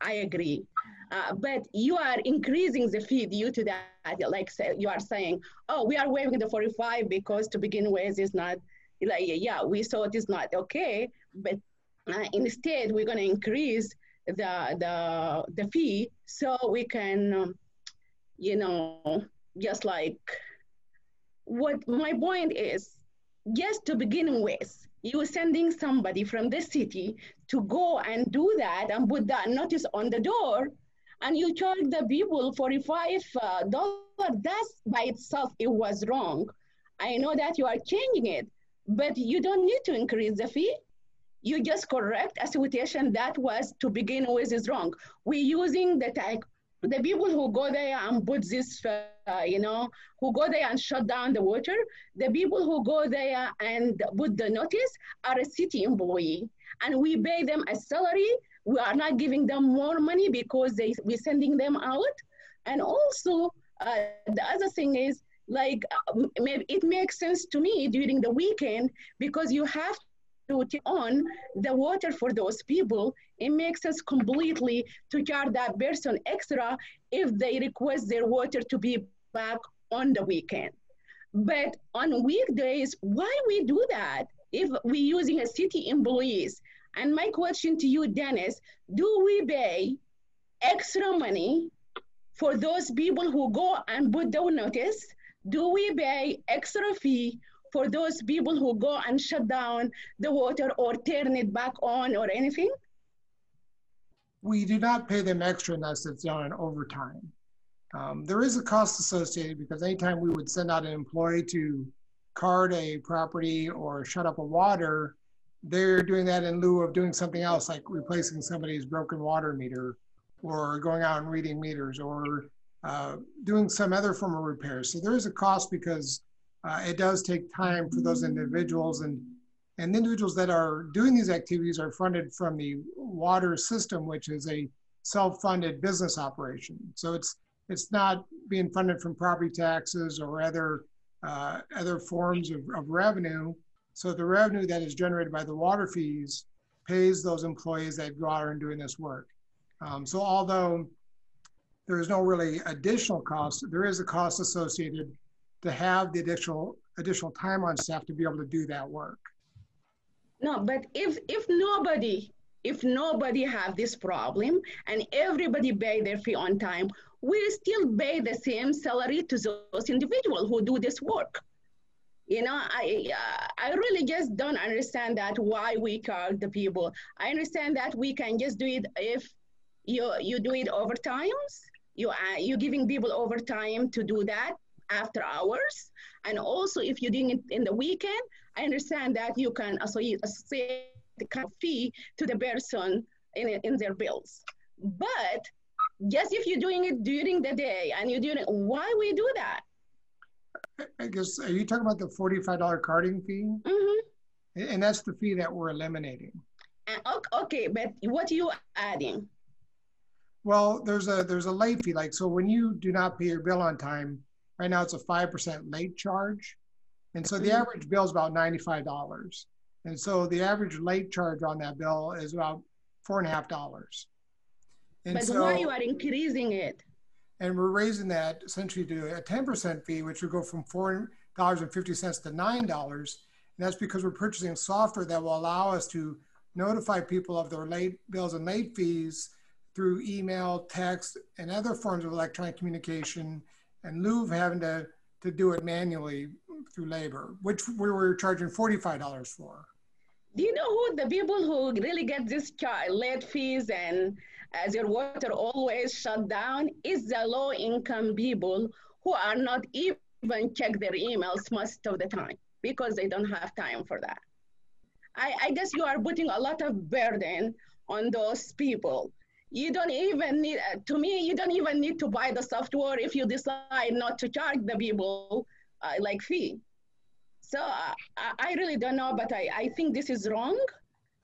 I agree. Uh, but you are increasing the fee due to that. Like say, you are saying, oh, we are waiving the 45 because to begin with is not, like, yeah, we saw it is not okay. But uh, instead, we're going to increase the, the, the fee so we can, um, you know, just like what my point is, just to begin with, you sending somebody from the city to go and do that and put that notice on the door and you charge the people $45 uh, that's by itself it was wrong. I know that you are changing it but you don't need to increase the fee. You just correct a situation that was to begin with is wrong. We're using the tag the people who go there and put this, uh, you know, who go there and shut down the water, the people who go there and put the notice are a city employee. And we pay them a salary. We are not giving them more money because they, we're sending them out. And also, uh, the other thing is, like, uh, maybe it makes sense to me during the weekend because you have take on the water for those people, it makes us completely to charge that person extra if they request their water to be back on the weekend. But on weekdays, why we do that if we're using a city employees? And my question to you, Dennis, do we pay extra money for those people who go and put the notice? Do we pay extra fee for those people who go and shut down the water or turn it back on or anything? We do not pay them extra unless it's done in overtime. Um, there is a cost associated because anytime we would send out an employee to card a property or shut up a water, they're doing that in lieu of doing something else like replacing somebody's broken water meter or going out and reading meters or uh, doing some other form of repair. So there is a cost because uh, it does take time for those individuals and and individuals that are doing these activities are funded from the water system, which is a self-funded business operation. So it's it's not being funded from property taxes or other uh, other forms of, of revenue. So the revenue that is generated by the water fees pays those employees that go out and doing this work. Um, so although there is no really additional cost, there is a cost associated to have the additional additional time on staff to be able to do that work. No, but if if nobody if nobody have this problem and everybody pay their fee on time, we still pay the same salary to those individuals who do this work. You know, I uh, I really just don't understand that why we charge the people. I understand that we can just do it if you you do it overtimes. You are you giving people overtime to do that after hours, and also if you're doing it in the weekend. I understand that you can associate the kind of fee to the person in in their bills, but just if you're doing it during the day and you're doing it, why we do that? I guess, are you talking about the $45 carding fee? Mm-hmm. And that's the fee that we're eliminating. Uh, okay, but what are you adding? Well, there's a there's a late fee. Like so, when you do not pay your bill on time, right now it's a five percent late charge, and so the mm-hmm. average bill is about ninety five dollars, and so the average late charge on that bill is about four and a half dollars. But so, why you are increasing it? And we're raising that essentially to a 10% fee, which would go from $4.50 to $9. And that's because we're purchasing software that will allow us to notify people of their late bills and late fees through email, text, and other forms of electronic communication, lieu of having to, to do it manually through labor, which we were charging $45 for. Do you know who the people who really get this late fees and as your water always shut down is the low income people who are not even check their emails most of the time because they don't have time for that. I, I guess you are putting a lot of burden on those people. You don't even need, uh, to me, you don't even need to buy the software if you decide not to charge the people uh, like fee. So uh, I really don't know, but I, I think this is wrong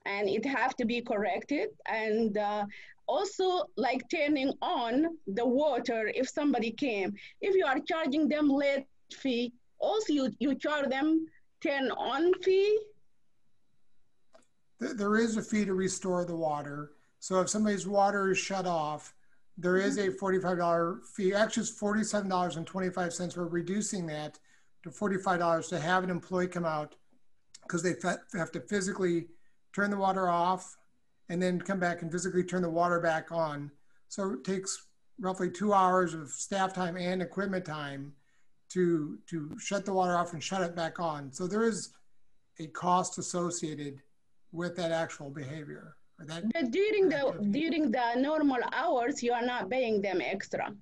and it have to be corrected. And uh, also like turning on the water if somebody came. If you are charging them late fee, also you, you charge them turn on fee? There is a fee to restore the water. So if somebody's water is shut off, there is a mm-hmm. $45 fee. Actually, it's $47.25. We're reducing that to $45 to have an employee come out because they have to physically turn the water off, and then come back and physically turn the water back on. So it takes roughly two hours of staff time and equipment time to, to shut the water off and shut it back on. So there is a cost associated with that actual behavior. That but during the during the normal hours, you are not paying them extra.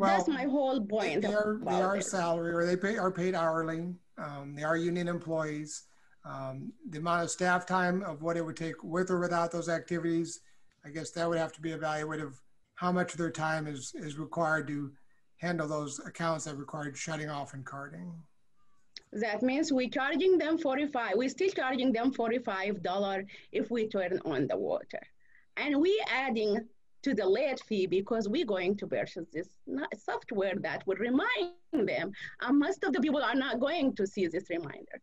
Well, That's my whole point. They are, they are salary or they pay, are paid hourly. Um, they are union employees. Um, the amount of staff time of what it would take with or without those activities, I guess that would have to be evaluated of how much of their time is, is required to handle those accounts that required shutting off and carding. That means we're charging them 45, we're still charging them $45 if we turn on the water. And we adding to the late fee because we're going to purchase this software that will remind them. And most of the people are not going to see this reminder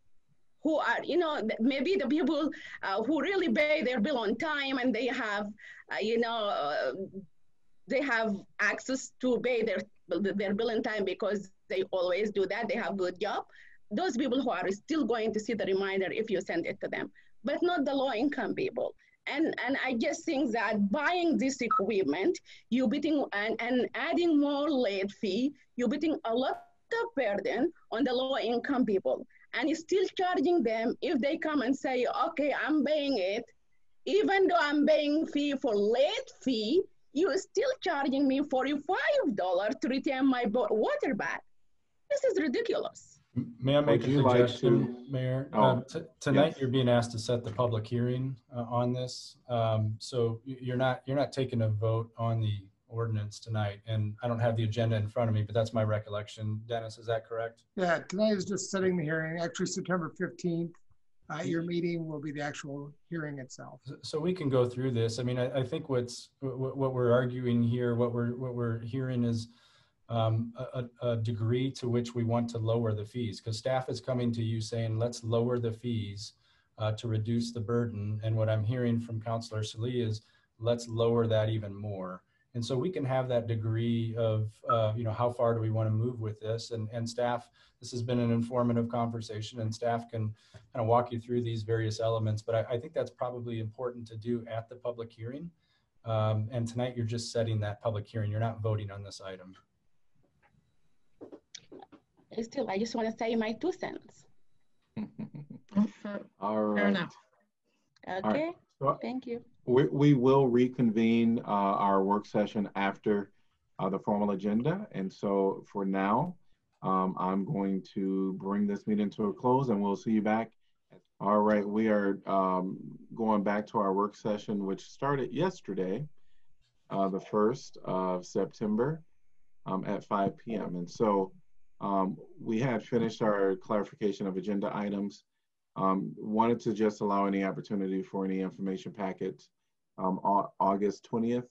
who are, you know, maybe the people uh, who really pay their bill on time and they have, uh, you know, uh, they have access to pay their their bill in time because they always do that. They have good job. Those people who are still going to see the reminder if you send it to them, but not the low income people. And, and I just think that buying this equipment, you're and, and adding more late fee, you're beating a lot of burden on the low income people and still charging them if they come and say, okay, I'm paying it, even though I'm paying fee for late fee, you're still charging me $45 to retain my water back. This is ridiculous. May I make Would a you like suggestion, to- Mayor? Oh, Um, t- Tonight, yes. you're being asked to set the public hearing uh, on this. Um, So y- you're not, you're not taking a vote on the ordinance tonight. And I don't have the agenda in front of me, but that's my recollection. Dennis, is that correct? Yeah, tonight is just setting the hearing. Actually, September 15th, uh, your meeting will be the actual hearing itself. So we can go through this. I mean, I, I think what's, what, what we're arguing here, what we're, what we're hearing is um, a, a- degree to which we want to lower the fees, because staff is coming to you saying, let's lower the fees uh, to reduce the burden. And what I'm hearing from Councilor Salih is, let's lower that even more. And so we can have that degree of, uh, you know, how far do we want to move with this? And, and staff, this has been an informative conversation and staff can kind of walk you through these various elements. But I, I think that's probably important to do at the public hearing. Um, and tonight you're just setting that public hearing. You're not voting on this item. Still, I just want to say my two cents. All right. Fair enough. Okay, So thank you. We, we will reconvene uh, our work session after uh, the formal agenda. And so for now, um, I'm going to bring this meeting to a close and we'll see you back. All right, we are um, going back to our work session, which started yesterday, uh, the 1st of September um, at 5 p.m. And so um, we had finished our clarification of agenda items. Um, wanted to just allow any opportunity for any information packets um, August 20th.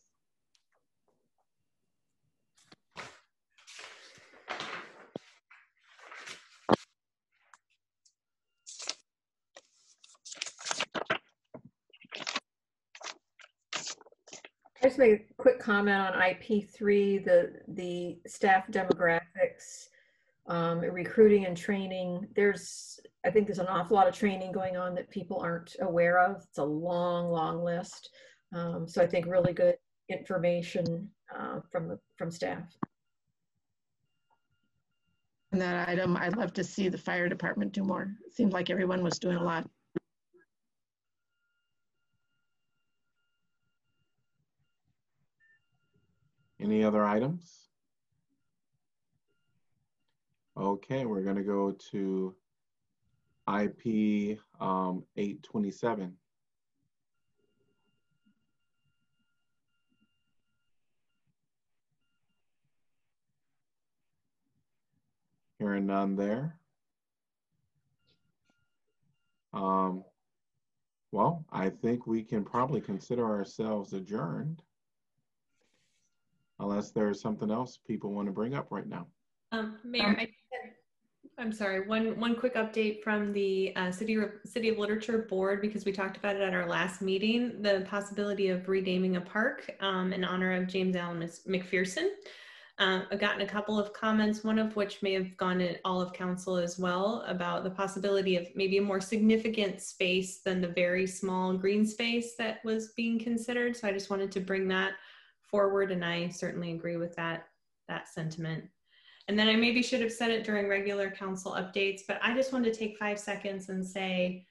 I just make a quick comment on IP3, the, the staff demographics, um, recruiting and training. There's, I think there's an awful lot of training going on that people aren't aware of. It's a long, long list. Um, so I think really good information uh, from the, from staff. And that item, I'd love to see the fire department do more. It seemed like everyone was doing a lot. Any other items? Okay, we're going to go to IP um, 827. Hearing none there. Um, well, I think we can probably consider ourselves adjourned. Unless there's something else people want to bring up right now. Um, Mayor, I, I'm sorry, one, one quick update from the uh, City, City of Literature Board, because we talked about it at our last meeting, the possibility of renaming a park um, in honor of James Alan McPherson. Uh, I've gotten a couple of comments, one of which may have gone to all of council as well, about the possibility of maybe a more significant space than the very small green space that was being considered. So I just wanted to bring that forward, and I certainly agree with that, that sentiment. And then I maybe should have said it during regular council updates, but I just wanted to take five seconds and say,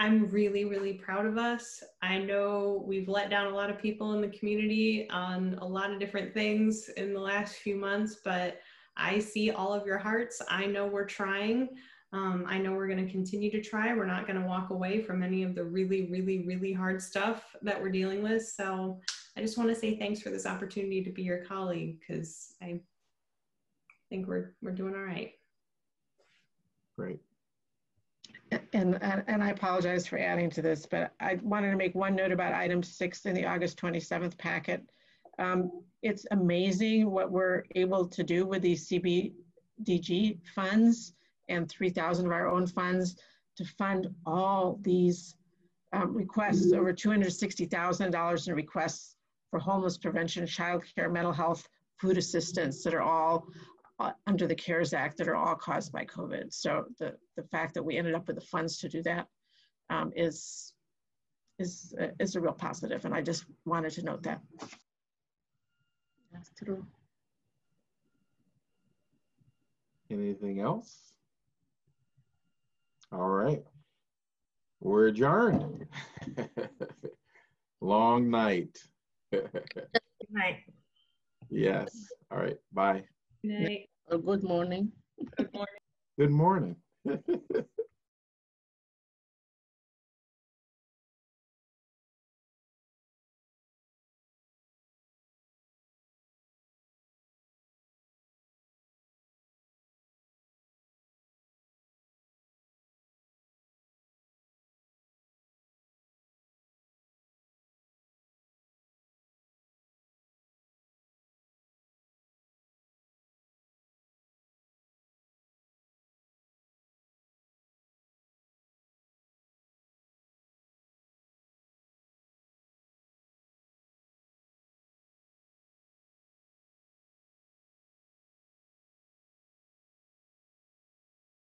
I'm really, really proud of us. I know we've let down a lot of people in the community on a lot of different things in the last few months, but I see all of your hearts. I know we're trying. Um, I know we're going to continue to try. We're not going to walk away from any of the really, really, really hard stuff that we're dealing with. So I just want to say thanks for this opportunity to be your colleague because I think we're we're doing all right. Great. And, and, and I apologize for adding to this, but I wanted to make one note about item six in the August 27th packet. Um, it's amazing what we're able to do with these CBDG funds and 3,000 of our own funds to fund all these um, requests, over $260,000 in requests for homeless prevention, childcare, mental health, food assistance that are all under the CARES Act that are all caused by COVID. So the, the fact that we ended up with the funds to do that um, is is uh, is a real positive, and I just wanted to note that. That's true. Anything else? All right. We're adjourned. Long night. Good night. yes. All right. Bye. Good night. Or good morning. Good morning. Good morning.